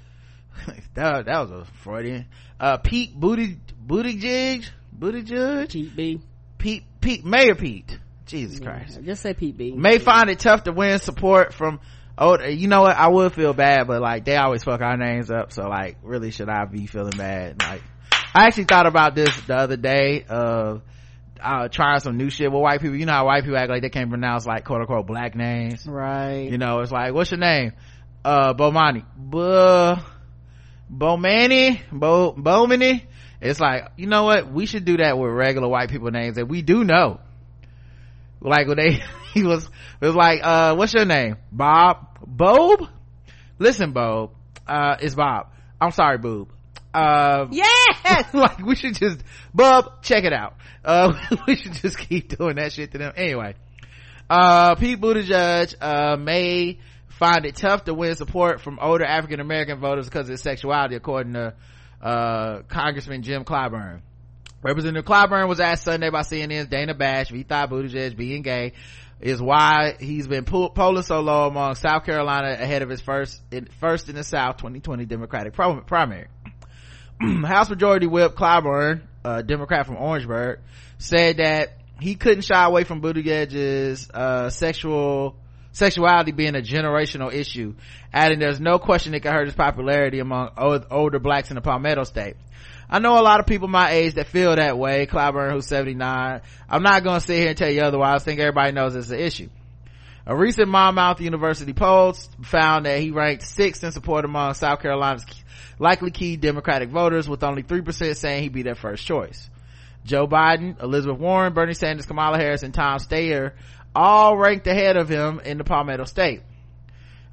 that, that was a Freudian. Uh, Pete Booty, Buttigieg? Buttigieg? Pete B. Pete, Pete, Mayor Pete. Jesus Christ Just say Pete B. may find it tough to win support from oh you know what? I would feel bad but like they always fuck our names up so like really should i be feeling bad? Like i actually thought about this the other day of uh trying some new shit with white people. You know how white people act like they can't pronounce like quote unquote black names? Right. you know it's like what's your name? Uh bomani. Bo bomani? Bo bomani? It's like you know what? We should do that with regular white people names that we do know. Like when they he was it was like uh what's your name? Bob? Bob? Listen bob uh it's bob. I'm sorry boob uh Yes! like we should just bub check it out. Uh we should just keep doing that shit to them. Anyway uh pete buttigieg uh may find it tough to win support from older african american voters because of his sexuality according to uh congressman jim clyburn. Representative Clyburn was asked Sunday by CNN's Dana Bash if he thought Buttigieg being gay is why he's been polling so low among South Carolina ahead of his first in, first in the South 2020 Democratic primary. House Majority Whip Clyburn, a Democrat from Orangeburg, said that he couldn't shy away from Buttigieg's uh, sexual sexuality being a generational issue, adding there's no question it could hurt his popularity among old, older blacks in the Palmetto State. I know a lot of people my age that feel that way. Clyburn, who's 79. I'm not gonna sit here and tell you otherwise. I think everybody knows it's an issue. A recent Monmouth University poll found that he ranked sixth in support among South Carolina's likely key Democratic voters, with only 3% saying he'd be their first choice. Joe Biden, Elizabeth Warren, Bernie Sanders, Kamala Harris, and Tom Steyer all ranked ahead of him in the Palmetto State.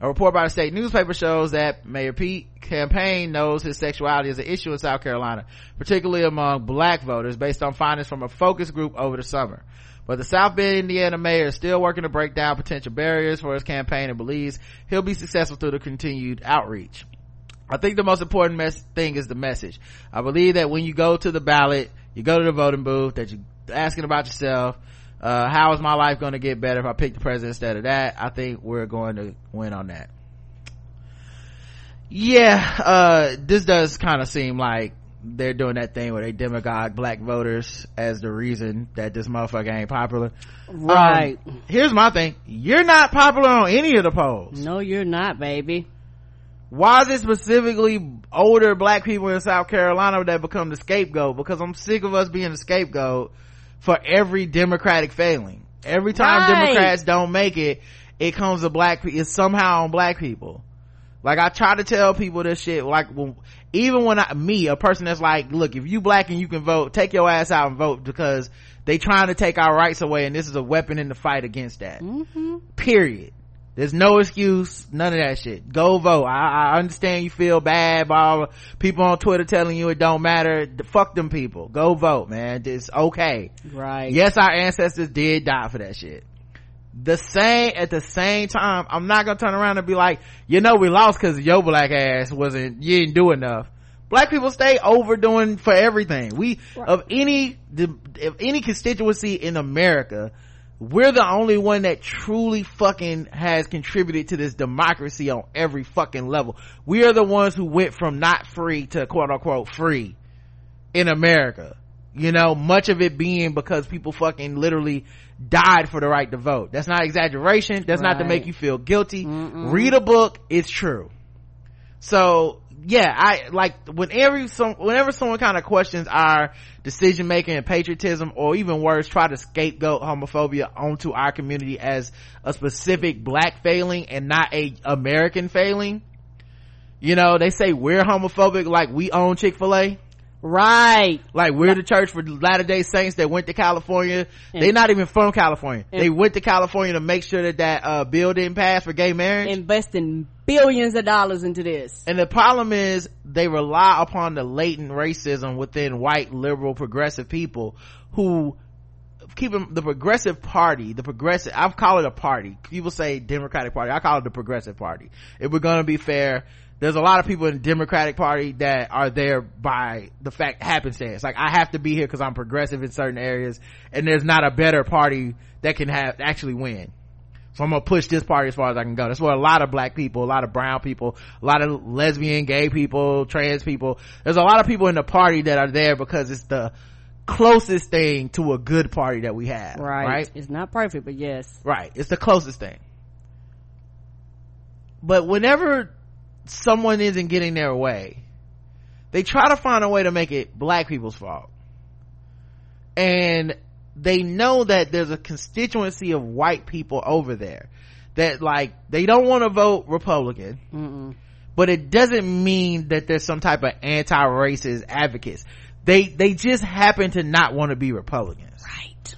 A report by the state newspaper shows that Mayor Pete campaign knows his sexuality is an issue in South Carolina, particularly among black voters based on findings from a focus group over the summer. But the South Bend, Indiana mayor is still working to break down potential barriers for his campaign and believes he'll be successful through the continued outreach. I think the most important mes- thing is the message. I believe that when you go to the ballot, you go to the voting booth, that you're asking about yourself, uh, how is my life going to get better if I pick the president instead of that? I think we're going to win on that. Yeah, uh, this does kind of seem like they're doing that thing where they demagogue black voters as the reason that this motherfucker ain't popular. Right. Um, here's my thing. You're not popular on any of the polls. No, you're not, baby. Why is it specifically older black people in South Carolina that become the scapegoat? Because I'm sick of us being the scapegoat for every democratic failing every time right. democrats don't make it it comes to black people it's somehow on black people like i try to tell people this shit like when, even when i me a person that's like look if you black and you can vote take your ass out and vote because they trying to take our rights away and this is a weapon in the fight against that mm-hmm. period there's no excuse, none of that shit. Go vote. I, I understand you feel bad about people on Twitter telling you it don't matter. Fuck them people. Go vote, man. It's okay. Right. Yes, our ancestors did die for that shit. The same, at the same time, I'm not gonna turn around and be like, you know, we lost cause your black ass wasn't, you didn't do enough. Black people stay overdoing for everything. We, right. of any, of any constituency in America, we're the only one that truly fucking has contributed to this democracy on every fucking level. We are the ones who went from not free to quote unquote free in America. You know, much of it being because people fucking literally died for the right to vote. That's not exaggeration. That's right. not to make you feel guilty. Mm-mm. Read a book. It's true. So yeah, I like whenever some whenever someone kind of questions our decision making and patriotism, or even worse, try to scapegoat homophobia onto our community as a specific black failing and not a American failing. You know, they say we're homophobic like we own Chick-fil-A. Right. Like we're the church for Latter day Saints that went to California. And They're not even from California. They went to California to make sure that that, uh, bill didn't pass for gay marriage. Investing billions of dollars into this. And the problem is they rely upon the latent racism within white liberal progressive people who keep them, the progressive party, the progressive, I call it a party. People say Democratic party. I call it the progressive party. If we're going to be fair, there's a lot of people in the democratic party that are there by the fact happenstance. Like i have to be here because i'm progressive in certain areas and there's not a better party that can have actually win. So i'm gonna push this party as far as i can go. That's where a lot of black people a lot of brown people a lot of lesbian gay people trans people there's a lot of people in the party that are there because it's the closest thing to a good party that we have right, right? it's not perfect but yes. Right. It's the closest thing. But whenever someone isn't getting their way. They try to find a way to make it black people's fault. And they know that there's a constituency of white people over there that like they don't want to vote republican. Mm-mm. but it doesn't mean that there's some type of anti-racist advocates. They they just happen to not want to be republicans. Right.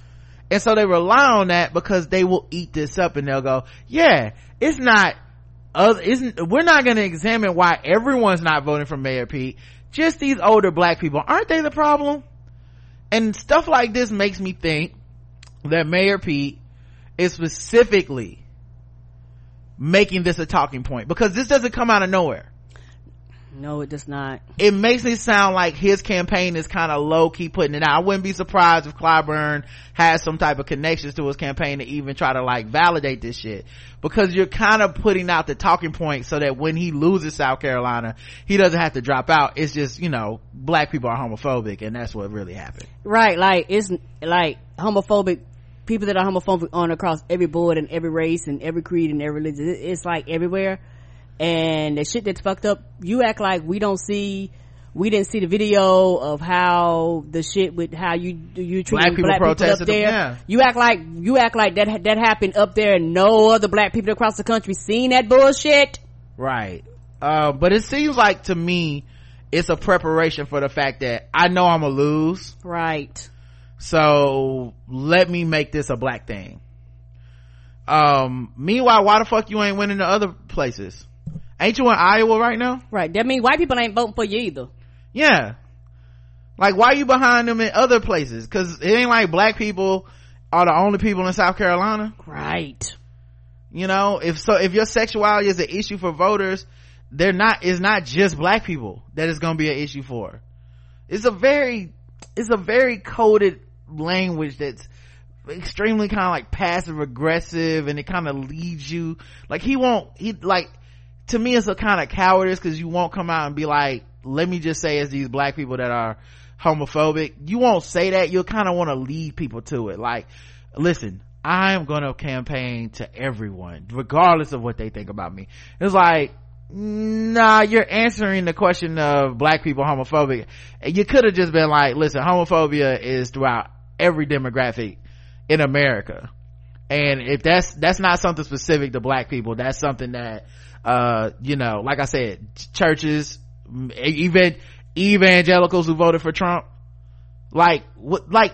And so they rely on that because they will eat this up and they'll go yeah it's not other isn't we're not going to examine why everyone's not voting for mayor pete. Just these older black people. Aren't they the problem? And stuff like this makes me think that mayor pete is specifically making this a talking point because this doesn't come out of nowhere No, it does not. It makes me sound like his campaign is kind of low key putting it out. I wouldn't be surprised if Clyburn has some type of connections to his campaign to even try to like validate this shit. Because you're kind of putting out the talking point so that when he loses South Carolina, he doesn't have to drop out. It's just, you know, black people are homophobic and that's what really happened. Right, like it's like homophobic people that are homophobic on across every board and every race and every creed and every religion. It's like everywhere. And the shit that's fucked up, you act like we don't see, we didn't see the video of how the shit with how you, you treat Black people black people up there. yeah. You act like, you act like that, that happened up there and no other black people across the country seen that bullshit. Right. Uh, but it seems like to me, it's a preparation for the fact that I know I'm gonna lose. Right. So let me make this a black thing. Um, meanwhile, why the fuck you ain't winning the other places? Ain't you in Iowa right now? Right. That means white people ain't voting for you either. Yeah. Like, why you behind them in other places? Cause it ain't like black people are the only people in South Carolina. Right. You know, if so, if your sexuality is an issue for voters, they're not, it's not just black people that it's gonna be an issue for. It's a very, it's a very coded language that's extremely kind of like passive aggressive and it kind of leads you, like he won't, he, like, to me it's a kind of cowardice because you won't come out and be like, let me just say as these black people that are homophobic, you won't say that, you'll kind of want to lead people to it. Like, listen, I'm gonna campaign to everyone, regardless of what they think about me. It's like, nah, you're answering the question of black people homophobic. You could have just been like, listen, homophobia is throughout every demographic in America. And if that's, that's not something specific to black people, that's something that, uh, you know, like I said, churches, even evangelicals who voted for Trump, like, what, like,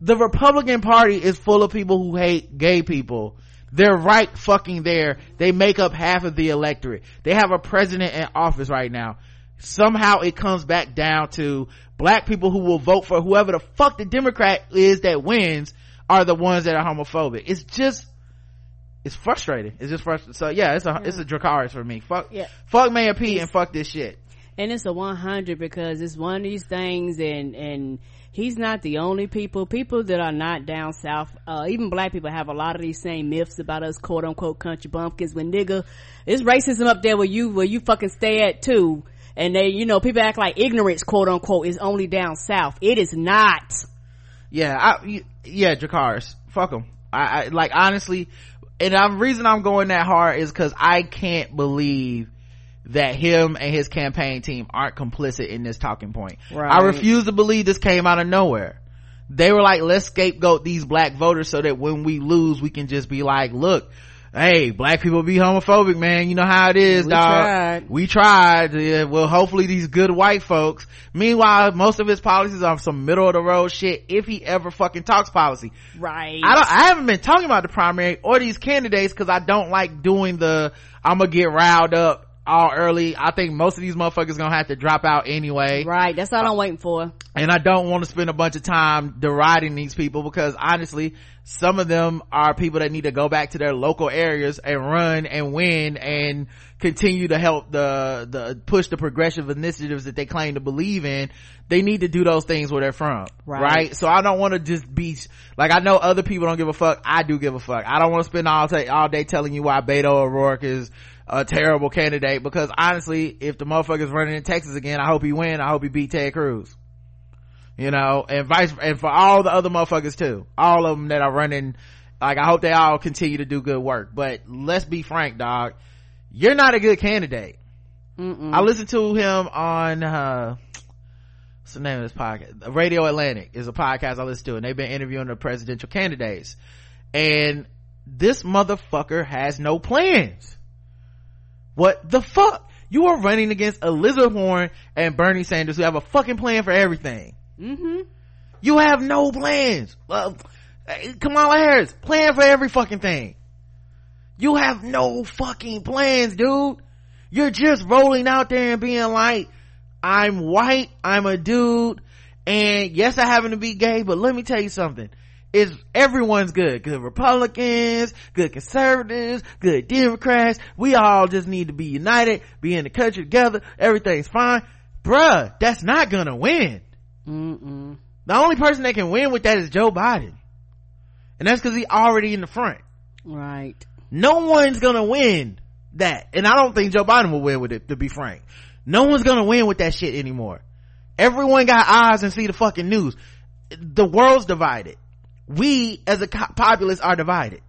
the Republican party is full of people who hate gay people. They're right fucking there. They make up half of the electorate. They have a president in office right now. Somehow it comes back down to black people who will vote for whoever the fuck the Democrat is that wins are the ones that are homophobic. It's just, it's frustrating. It's just frustrating. So yeah, it's a, it's a Dracarys for me. Fuck, Yeah. fuck Mayor P and fuck this shit. and it's a 100 because it's one of these things and and he's not the only people people that are not down south uh, even black people have a lot of these same myths about us quote unquote country bumpkins when nigga it's racism up there where you where you fucking stay at too and they you know people act like ignorance quote unquote is only down south it is not yeah I, yeah Dracarys fuck them I, I like honestly and the reason i'm going that hard is because i can't believe that him and his campaign team aren't complicit in this talking point. Right. i refuse to believe this came out of nowhere. They were like let's scapegoat these black voters so that when we lose we can just be like look hey black people be homophobic man. You know how it is We dog tried. we tried. Yeah, well hopefully these good white folks meanwhile most of his policies are some middle of the road shit if he ever fucking talks policy. Right. I don't, I haven't been talking about the primary or these candidates because I don't like doing the, I'm gonna get riled up all early. I think most of these motherfuckers gonna have to drop out anyway. right. That's all i'm waiting for. And I don't want to spend a bunch of time deriding these people because honestly, some of them are people that need to go back to their local areas and run and win and continue to help the, the, push the progressive initiatives that they claim to believe in. They need to do those things where they're from. Right. right? So I don't want to just be, like I know other people don't give a fuck. I do give a fuck. I don't want to spend all day, all day telling you why Beto O'Rourke is a terrible candidate because honestly, if the motherfucker's running in Texas again, I hope he win. I hope he beat Ted Cruz you know, and vice, and for all the other motherfuckers too. All of them that are running, like I hope they all continue to do good work. But let's be frank, dog. You're not a good candidate. Mm-mm. I listened to him on, uh, what's the name of this podcast? Radio Atlantic is a podcast I listen to and they've been interviewing the presidential candidates. And this motherfucker has no plans. What the fuck? You are running against Elizabeth Warren and Bernie Sanders who have a fucking plan for everything. Mm-hmm You have no plans. Eh, Kamala Harris, plan for every fucking thing. You have no fucking plans, dude. You're just rolling out there and being like, I'm white, I'm a dude, and yes, I happen to be gay, but let me tell you something. is everyone's good. Good Republicans, good conservatives, good Democrats. We all just need to be united, be in the country together. Everything's fine. Bruh, that's not gonna win. Mm-mm. The only person that can win with that is Joe Biden. And that's cause he's already in the front. Right. No one's gonna win that. And I don't think Joe Biden will win with it, to be frank. No one's gonna win with that shit anymore. Everyone got eyes and see the fucking news. The world's divided. We as a populace are divided.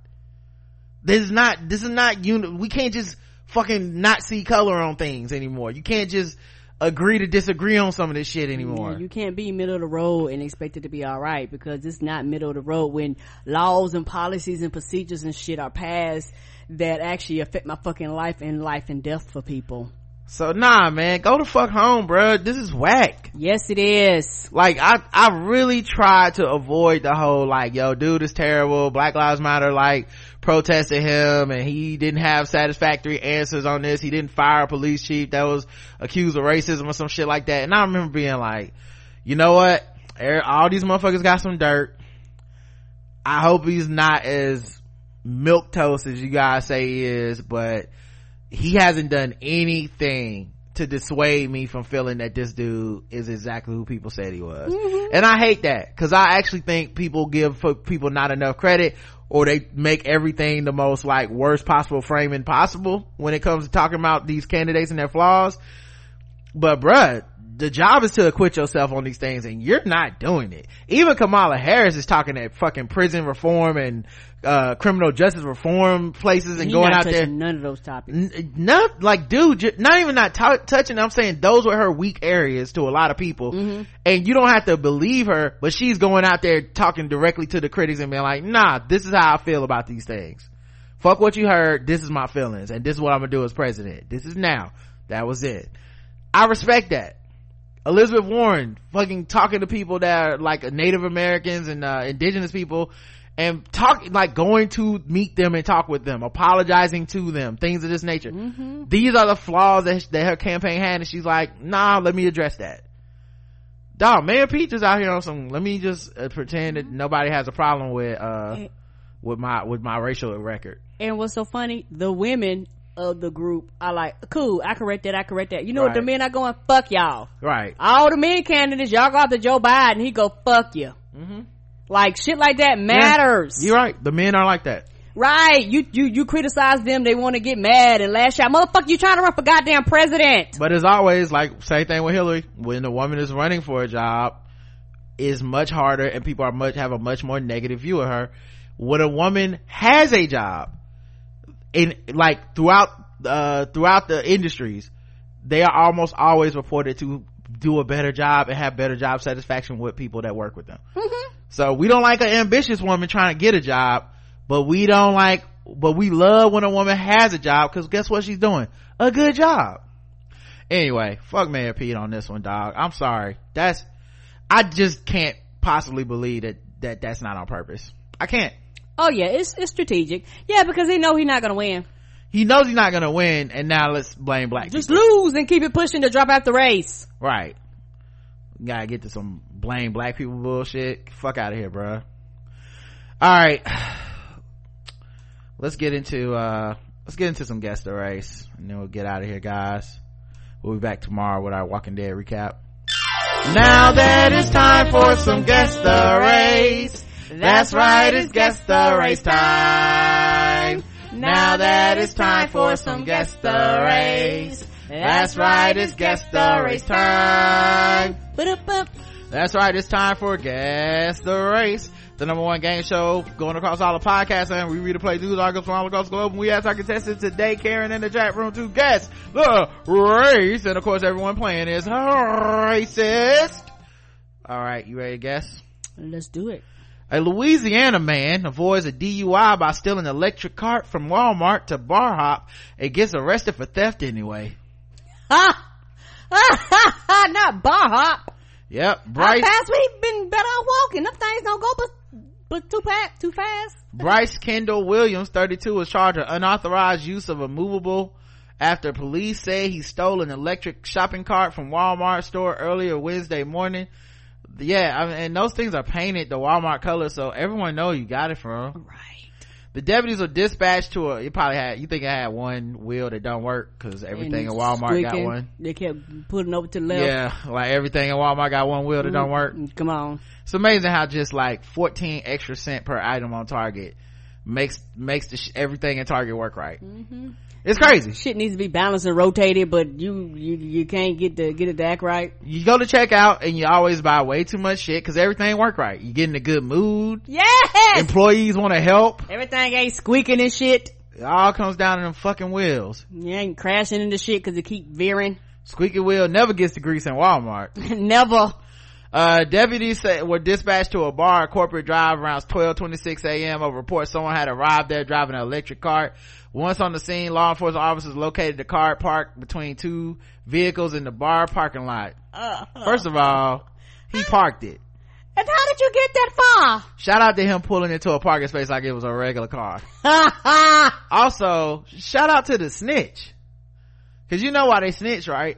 This is not, this is not uni- we can't just fucking not see color on things anymore. You can't just agree to disagree on some of this shit anymore. You can't be middle of the road and expect it to be all right because it's not middle of the road when laws and policies and procedures and shit are passed that actually affect my fucking life and life and death for people. So nah, man, go the fuck home, bruh. This is whack. Yes, it is. Like I, I really tried to avoid the whole like, yo, dude is terrible. Black Lives Matter like protested him and he didn't have satisfactory answers on this. He didn't fire a police chief that was accused of racism or some shit like that. And I remember being like, you know what? Er- All these motherfuckers got some dirt. I hope he's not as milk toast as you guys say he is, but he hasn't done anything to dissuade me from feeling that this dude is exactly who people said he was. Mm-hmm. And I hate that because I actually think people give people not enough credit or they make everything the most like worst possible framing possible when it comes to talking about these candidates and their flaws. But bruh, the job is to acquit yourself on these things and you're not doing it. Even Kamala Harris is talking at fucking prison reform and uh criminal justice reform places and He going out there. none of those topics. N- not like dude not even not t- touching i'm saying those were her weak areas to a lot of people. Mm-hmm. and you don't have to believe her but she's going out there talking directly to the critics and being like nah this is how i feel about these things. Fuck what you heard. This is my feelings and this is what i'm gonna do as president. This is now. That was it. I respect that elizabeth warren fucking talking to people that are like native americans and uh, indigenous people and talk like going to meet them and talk with them apologizing to them things of this nature. These are the flaws that, that her campaign had and she's like nah let me address that. Dog mayor Pete is out here on some let me just uh, pretend that nobody has a problem with uh with my with my racial record. And what's so funny, the women of the group are like, cool, I correct that, I correct that. You know what the men are going, fuck y'all. right All the men candidates, y'all go after Joe Biden, he go, fuck you. Mm-hmm. Like shit like that matters. you're right the men are like that Right. You, you, you criticize them, they want to get mad and lash out. Motherfucker, you trying to run for goddamn president. But as always, like same thing with Hillary, when a woman is running for a job, is much harder and people are much have a much more negative view of her. When a woman has a job, in like throughout uh throughout the industries, they are almost always reported to do a better job and have better job satisfaction with people that work with them. So we don't like an ambitious woman trying to get a job, but we don't like, but we love when a woman has a job because guess what she's doing? A good job. Anyway, fuck Mayor Pete on this one, dog. I'm sorry. That's, I just can't possibly believe that, that that's not on purpose. I can't. Oh yeah, it's, it's strategic. Yeah, because he know he's not gonna win. He knows he's not gonna win and now let's blame black Just people. lose and keep it pushing to drop out the race. Right. Gotta get to some blame black people bullshit. Fuck out of here, bro. Alright. Let's get into, uh, let's get into some guest the race and then we'll get out of here, guys. We'll be back tomorrow with our Walking Dead recap. Now that it's time for some guest the race. That's right, it's guess the race time. Now that it's time for some guess the race. That's right, it's guess the race time. That's right, it's time for Guess the Race, the number one game show going across all the podcasts, and we read and play news articles from all across the globe. And we ask our contestants today, Karen in the chat room, to guess the race. And of course, everyone playing is racist. All right, you ready to guess? Let's do it. A Louisiana man avoids a DUI by stealing an electric cart from Walmart to bar hop and gets arrested for theft anyway. Ha! Ha ha not bar hop. Yep, How Bryce. fast we been better off walking. Them things don't go but, but too fast, too fast. Bryce Kendall Williams, 32, was charged with unauthorized use of a movable after police say he stole an electric shopping cart from Walmart store earlier Wednesday morning. Yeah I mean, and those things are painted the walmart color so everyone know you got it from Right. the deputies were dispatched to a you probably had you think i had one wheel that don't work because everything in walmart got one They kept putting over to the left. yeah like everything in walmart got one wheel that don't work Mm, Come on. it's amazing how just like 14 extra cent per item on target makes makes the sh- everything in target work right Mm-hmm. It's crazy Shit needs to be balanced and rotated, but you you you can't get the get it to act right. you go to checkout and you always buy way too much shit because everything work right you get in a good mood Yes. employees want to help Everything ain't squeaking and shit. it all comes down to them fucking wheels You ain't crashing into shit because it keep veering. squeaky wheel never gets the grease in walmart Never. Uh, deputies say, were dispatched to a bar at Corporate Drive around 12:26 a.m. over report someone had arrived there driving an electric cart. Once on the scene, law enforcement officers located the car parked between two vehicles in the bar parking lot. Uh, First of all, he parked it. and how did you get that far? Shout out to him pulling into a parking space like it was a regular car. Also, shout out to the snitch. Cause you know why they snitch, right?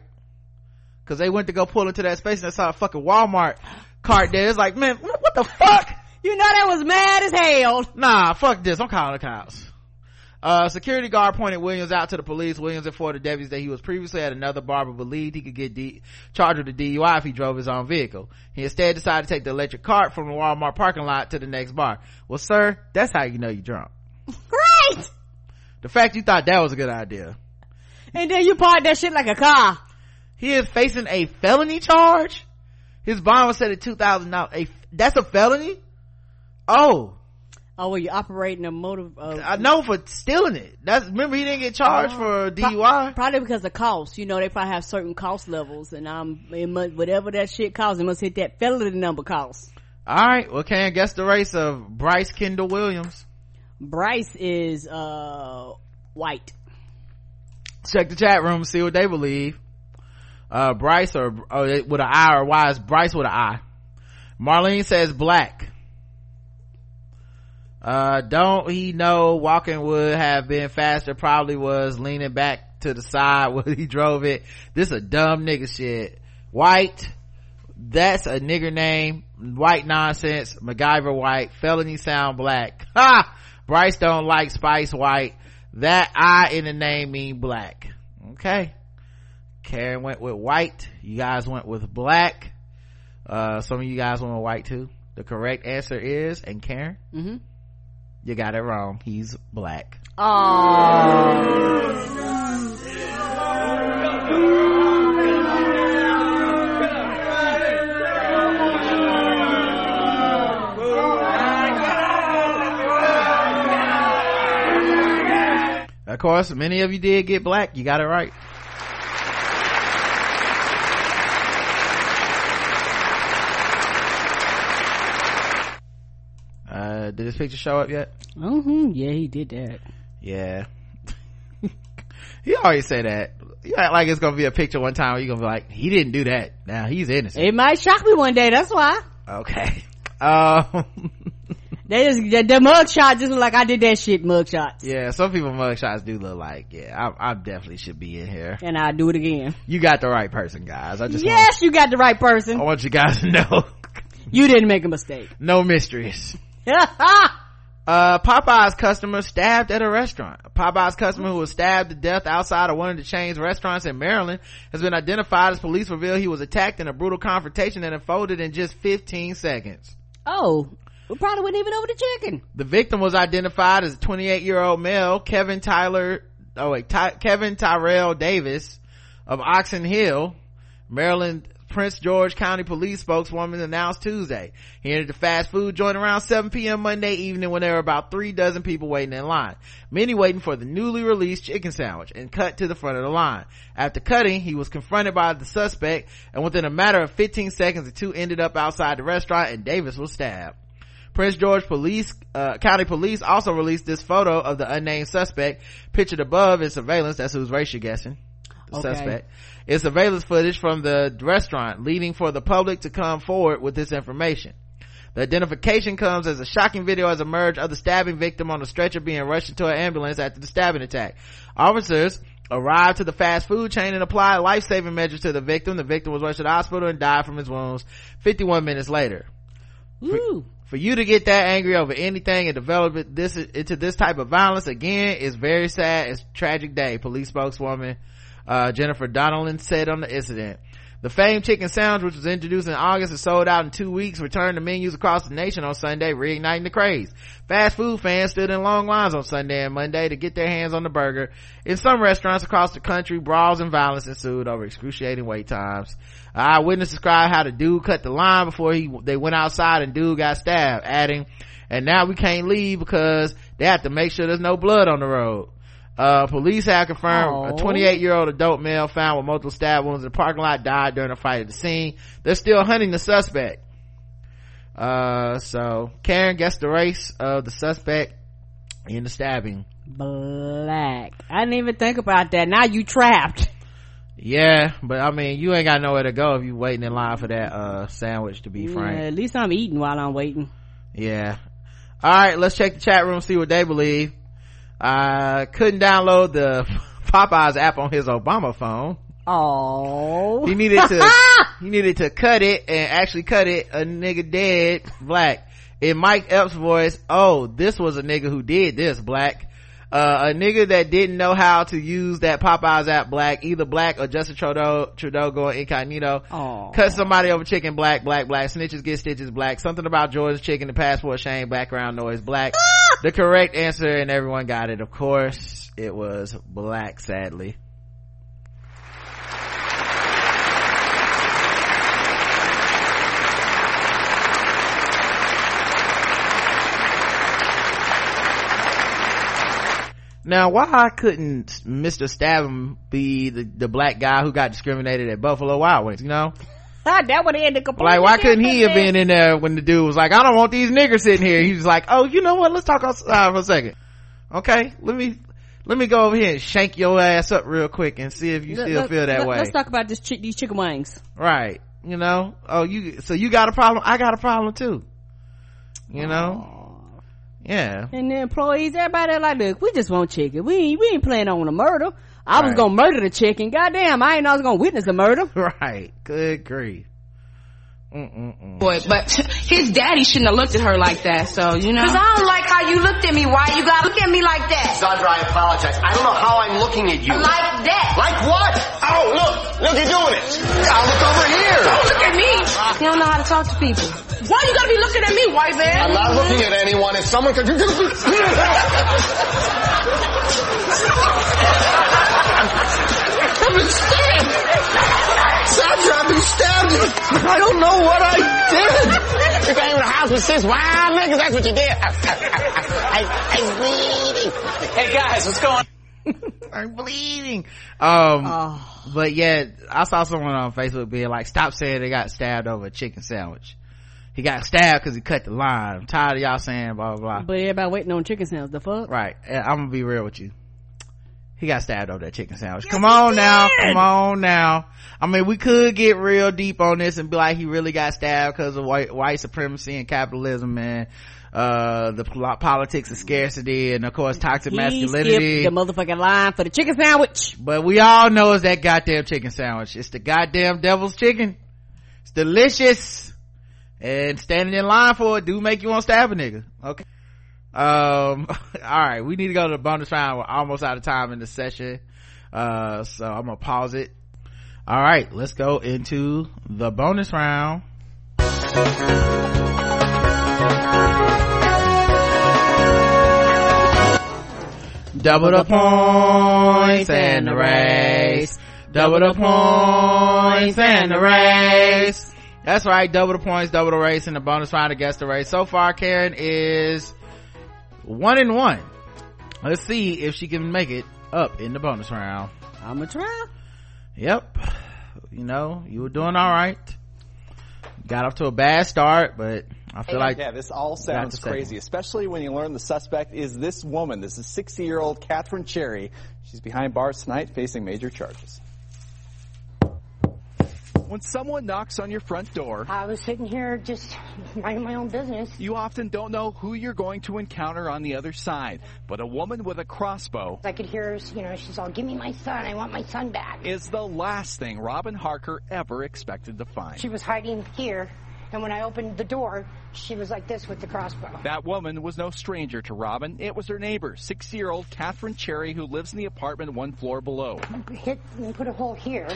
Cause they went to go pull into that space and they saw a fucking Walmart cart there. It's like, man, what what the fuck? you know that was mad as hell. Nah, fuck this. I'm calling the cops. Uh, security guard pointed Williams out to the police. Williams informed the deputies that he was previously at another bar but believed he could get D- charged with a DUI if he drove his own vehicle. He instead decided to take the electric cart from the Walmart parking lot to the next bar. Well, sir, that's how you know you're drunk. Right. The fact you thought that was a good idea. And then you parked that shit like a car. He is facing a felony charge. His bond was set at two thousand dollars. A, That's a felony. Oh, Oh, well, you operating a motor. Uh, I know for stealing it. That's remember he didn't get charged for DUI. Probably because of cost. You know, they probably have certain cost levels, and um, it must, whatever that shit costs, it must hit that felony number cost. All right. Well, can I guess the race of Bryce Kendall Williams? Bryce is uh white. Check the chat room, see what they believe. Uh, Bryce or oh, with an I or Y is Bryce with an I. Marlene says black. Uh, don't he know walking would have been faster? Probably was leaning back to the side when he drove it. This a dumb nigga shit. White. That's a nigger name. White nonsense. MacGyver white. Felony sound black. Ha! Bryce don't like Spice white. That I in the name mean black. Okay. Karen went with white. You guys went with black. Uh, some of you guys went with white too. The correct answer is, and Karen, Mm-hmm. You got it wrong. He's black. Of course, many of you did get black. You got it right. Uh, did this picture show up yet? Mm-hmm. Yeah, he did that. Yeah. he always say that. You act like it's gonna be a picture one time where you're gonna be like, he didn't do that. Now he's innocent. It might shock me one day. That's why. Okay. Um, They just the, the mug shot just look like I did that shit mug shots, yeah, some people mugshots do look like, yeah, I, I definitely should be in here. and I do it again. You got the right person, guys. I just Yes, you got the right person. I want you guys to know. You didn't make a mistake. no mysteries. Uh, Popeye's customer stabbed at a restaurant. Popeye's customer who was stabbed to death outside of one of the chain's restaurants in Maryland has been identified as police reveal he was attacked in a brutal confrontation that unfolded in just 15 seconds. oh, we probably wouldn't even over the chicken. The victim was identified as a 28 year old male, Kevin Tyler, oh wait, Ty, Kevin Tyrell Davis of Oxon Hill, Maryland. Prince George County Police spokeswoman announced Tuesday. He entered the fast food joint around 7 p.m. Monday evening when there were about three dozen people waiting in line. Many waiting for the newly released chicken sandwich and cut to the front of the line. After cutting, he was confronted by the suspect and within a matter of 15 seconds, the two ended up outside the restaurant and Davis was stabbed. Prince George Police, uh, County Police also released this photo of the unnamed suspect. Pictured above in surveillance. That's whose race you're guessing. The Okay. suspect. It's surveillance footage from the restaurant, leading for the public to come forward with this information. The identification comes as a shocking video has emerged of the stabbing victim on a stretcher being rushed into an ambulance after the stabbing attack. Officers arrived to the fast food chain and applied life-saving measures to the victim. The victim was rushed to the hospital and died from his wounds 51 minutes later. Ooh. For you to get that angry over anything and develop it this into this type of violence again is very sad. It's tragic day. Police spokeswoman uh, Jennifer Donelan said on the incident. The famed chicken sandwich, which was introduced in August and sold out in two weeks, returned to menus across the nation on Sunday, reigniting the craze. Fast food fans stood in long lines on Sunday and Monday to get their hands on the burger. In some restaurants across the country, brawls and violence ensued over excruciating wait times. Eyewitness described how the dude cut the line before he, they went outside and dude got stabbed, adding, and now we can't leave because they have to make sure there's no blood on the road. Uh, police have confirmed a 28 year old adult male found with multiple stab wounds in the parking lot died during a fight at the scene. They're still hunting the suspect. Uh, so Karen guessed the race of the suspect in the stabbing. Black. I didn't even think about that. Now you trapped. Yeah, but I mean, you ain't got nowhere to go if you waiting in line for that, uh, sandwich to be Yeah, frank. at least I'm eating while I'm waiting. Yeah. Alright, let's check the chat room, see what they believe. I couldn't download the Popeyes app on his Obama phone. Oh. He needed to, he needed to cut it and actually cut it a nigga dead black. In Mike Epps' voice, oh, this was a nigga who did this black. Uh, a nigga that didn't know how to use that Popeyes app black, either black or Justin Trudeau, Trudeau going incognito. Aw. Cut somebody over chicken black, black, black. Snitches get stitches black. Something about George's chicken, the passport shame, background noise black. the correct answer and everyone got it. Of course, it was black, sadly. Now, why couldn't Mr. Stabham be the, the black guy who got discriminated at Buffalo Wild Wings, you know? that would end the complaint. Like, why couldn't he have been in there when the dude was like, I don't want these niggers sitting here. He was like, oh, you know what? Let's talk outside for a second. Okay, let me, let me go over here and shank your ass up real quick and see if you Let- still let- feel that let- way. Let's talk about this chi- these chicken wings. Right. You know? Oh, you, so you got a problem? I got a problem too. You know? Yeah. And the employees, everybody like, look, we just want chicken. We ain't, we ain't planning on a murder. I was gonna murder the chicken. Goddamn, I ain't know I was gonna witness a murder. Right. Good grief. Mm-mm-mm. boy, but his daddy shouldn't have looked at her like that, so, you know. Cause I don't like how you looked at me. Why you gotta look at me like that? Sandra, I apologize. I don't know how I'm looking at you. Like that. Like what? Oh, look, look, you're doing it. I'll look over here. Don't look at me. You don't know how to talk to people. Why you gotta be looking at me, white man? I'm not looking at anyone. If someone could... I've been stabbed. Sandra, I've been stabbed. I don't know what I did. You came to the house with six wild niggas, that's what you did. I, I'm bleeding. Hey guys, what's going I'm bleeding. Um, Oh. but yeah, I saw someone on Facebook being like, stop saying they got stabbed over a chicken sandwich. He got stabbed cause he cut the line. I'm tired of y'all saying blah, blah, blah. But everybody waiting on chicken sandwich. The fuck? Right. I'm gonna be real with you. He got stabbed over that chicken sandwich. come on now. Come on now. I mean, we could get real deep on this and be like, he really got stabbed because of white, white supremacy and capitalism and, uh, the politics of scarcity and of course toxic He masculinity. the motherfucking line for the chicken sandwich. But we all know it's that goddamn chicken sandwich. It's the goddamn devil's chicken. It's delicious. And standing in line for it do make you want to stab a nigga. Okay. Um, alright, we need to go to the bonus round. We're almost out of time in the session. Uh, so I'm gonna pause it. Alright, let's go into the bonus round. Double the points and the race. Double the points and the race. That's right, double the points, double the race, and the bonus round against the race. So far, Karen is one and one. Let's see if she can make it up in the bonus round. I'm gonna try. Yep. You know, you were doing alright. Got off to a bad start, but I feel like yeah, this all sounds crazy, especially when you learn the suspect is this woman. This is 60 year old Catherine Cherry. She's behind bars tonight facing major charges. When someone knocks on your front door, I was sitting here just minding my own business. you often don't know who you're going to encounter on the other side. But a woman with a crossbow I could hear you know, she's all, give me my son, I want my son back. is the last thing Robin Harker ever expected to find. She was hiding here, and when I opened the door, she was like this with the crossbow. That woman was no stranger to Robin. It was her neighbor, six year old Catherine Cherry, who lives in the apartment one floor below. Hit and put a hole here,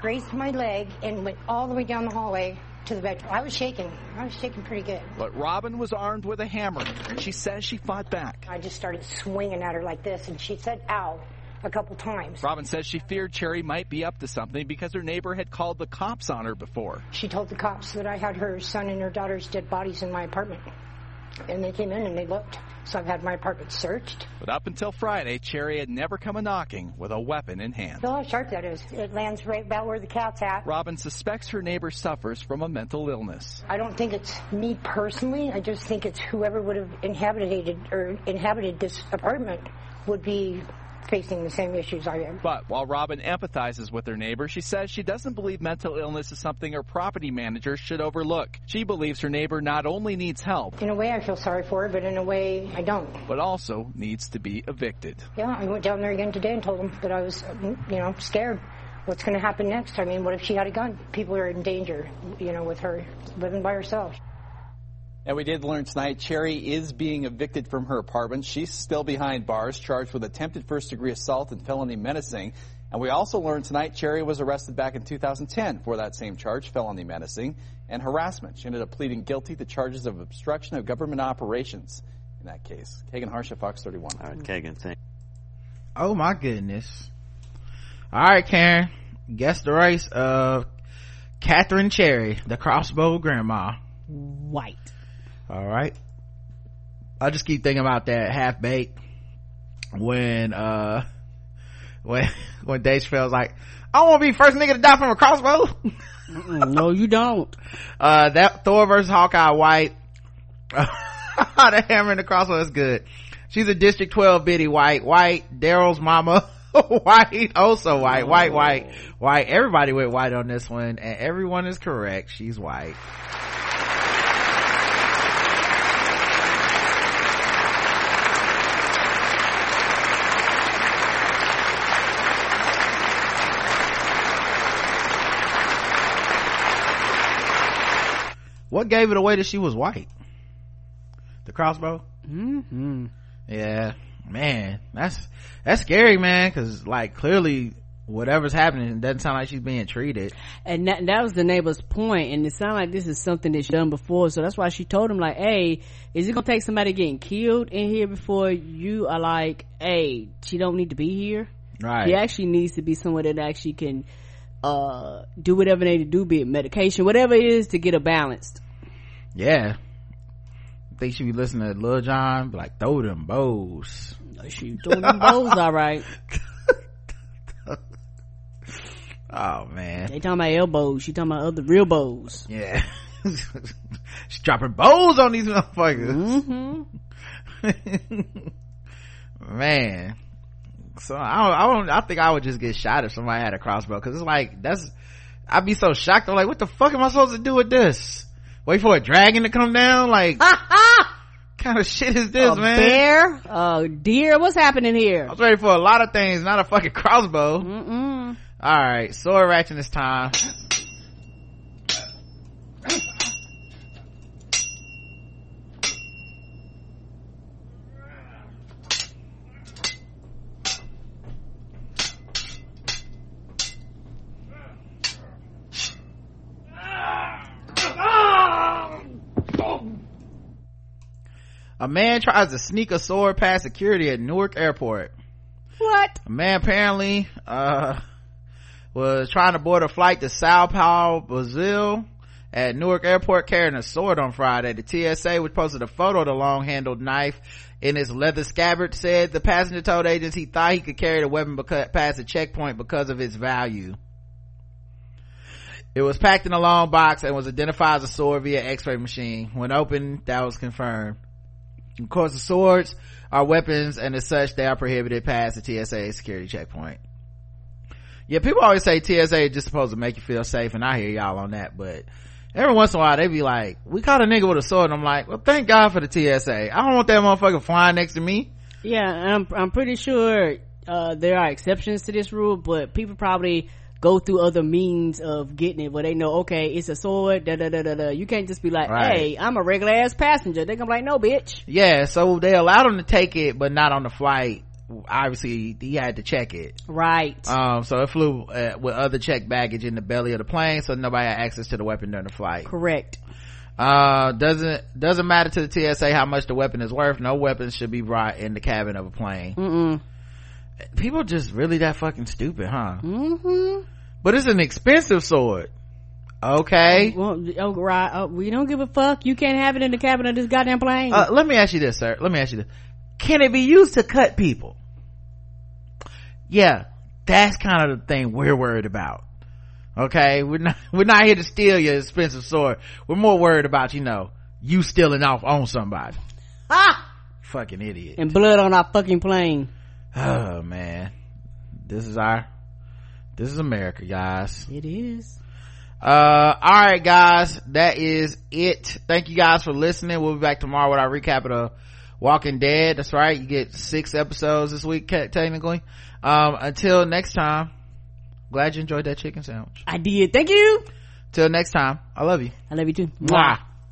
grazed my leg, and went all the way down the hallway to the bedroom. I was shaking. I was shaking pretty good. But Robin was armed with a hammer, she says she fought back. I just started swinging at her like this, and she said, ow, a couple times. Robin says she feared Cherry might be up to something because her neighbor had called the cops on her before. She told the cops that I had her son and her daughter's dead bodies in my apartment. And they came in and they looked. So I've had my apartment searched. But up until Friday, Cherry had never come a knocking with a weapon in hand. Feel how sharp that is. It lands right about where the cat's at. Robin suspects her neighbor suffers from a mental illness. I don't think it's me personally. I just think it's whoever would have inhabited or inhabited this apartment would be facing the same issues I am. But while Robin empathizes with her neighbor, she says she doesn't believe mental illness is something her property manager should overlook. She believes her neighbor not only needs help, In a way, I feel sorry for her, but in a way, I don't. but also needs to be evicted. Yeah, I went down there again today and told them that I was, you know, scared. What's going to happen next? I mean, what if she had a gun? People are in danger, you know, with her living by herself. And we did learn tonight Cherry is being evicted from her apartment. She's still behind bars, charged with attempted first degree assault and felony menacing. And we also learned tonight Cherry was arrested back in 2010 for that same charge, felony menacing and harassment. She ended up pleading guilty to charges of obstruction of government operations in that case. Kagan Harsha, Fox 31. All right, Kagan, thank Oh my goodness. All right, Karen. Guess the race of Catherine Cherry, the crossbow grandma. White. All right. I just keep thinking about that half baked when uh when when Dave Chappelle's like, I want to be first nigga to die from a crossbow. no, you don't. Uh, that Thor versus Hawkeye White. the hammer and the crossbow is good. She's a District 12 biddy white. White, Daryl's mama. white, also white, white, white, white. Everybody went white on this one, and everyone is correct. She's white. What gave it away that she was white? The crossbow? Mm-hmm. Yeah, man, that's, that's scary, man, cause like clearly whatever's happening it doesn't sound like she's being treated. And that, that was the neighbor's point, and it sounded like this is something that's done before, so that's why she told him like, hey, is it gonna take somebody getting killed in here before you are like, hey, she don't need to be here? Right. She actually needs to be someone that actually can, uh, do whatever they need to do, be it medication, whatever it is to get a balanced. Yeah. I think she be listening to Lil Jon, be like, throw them bows. She throwing them bows, alright. Oh man. They talking about elbows, she talking about other real bows. Yeah. She's dropping bows on these motherfuckers. Mm-hmm. Man. So I don't, I don't, I think I would just get shot if somebody had a crossbow. Cause it's like, that's, I'd be so shocked. I'm like, what the fuck am I supposed to do with this? Wait for a dragon to come down? Like, kind of shit is this, a man? bear, a deer, what's happening here? I was ready for a lot of things, not a fucking crossbow. Mm-mm. All right, sword ratchet this time. A man tries to sneak a sword past security at Newark Airport. What? A man apparently, uh, was trying to board a flight to Sao Paulo, Brazil at Newark Airport carrying a sword on Friday. The TSA, which posted a photo of the long-handled knife in its leather scabbard, said the passenger told agents he thought he could carry the weapon because, past the checkpoint because of its value. It was packed in a long box and was identified as a sword via x-ray machine. When opened, that was confirmed. Of course, the swords are weapons and as such, they are prohibited past the TSA security checkpoint. yeah people always say tsa is just supposed to make you feel safe and i hear y'all on that but every once in a while they be like we caught a nigga with a sword and i'm like well thank god for the tsa i don't want that motherfucker flying next to me Yeah, I'm I'm pretty sure uh, there are exceptions to this rule, but people probably go through other means of getting it where they know okay it's a sword da da da da da. You can't just be like Right. hey i'm a regular ass passenger. They're gonna be like no bitch. Yeah so they allowed him to take it but not on the flight. Obviously he had to check it. Right. Um so it flew uh, with other checked baggage in the belly of the plane so nobody had access to the weapon during the flight. Correct. Uh doesn't doesn't matter to the tsa how much the weapon is worth. No weapons should be brought in the cabin of a plane. Mm-mm. People just really that fucking stupid huh? Mm-hmm. But it's an expensive sword. Okay. Well, oh, right. Oh, we don't give a fuck. You can't have it in the cabin of this goddamn plane. Uh, let me ask you this sir. Let me ask you this. Can it be used to cut people? Yeah that's kind of the thing we're worried about. Okay? We're not we're not here to steal your expensive sword. We're more worried about you know you stealing off on somebody. Ah fucking idiot. And blood on our fucking plane oh man. This is our this is america guys. It is. Uh all right guys. That is it. Thank you guys for listening. We'll be back tomorrow with our recap of the walking dead. That's right. You get six episodes this week technically. Um until next time glad you enjoyed that chicken sandwich. I did. Thank you. Till next time i love you. I love you too. Mwah.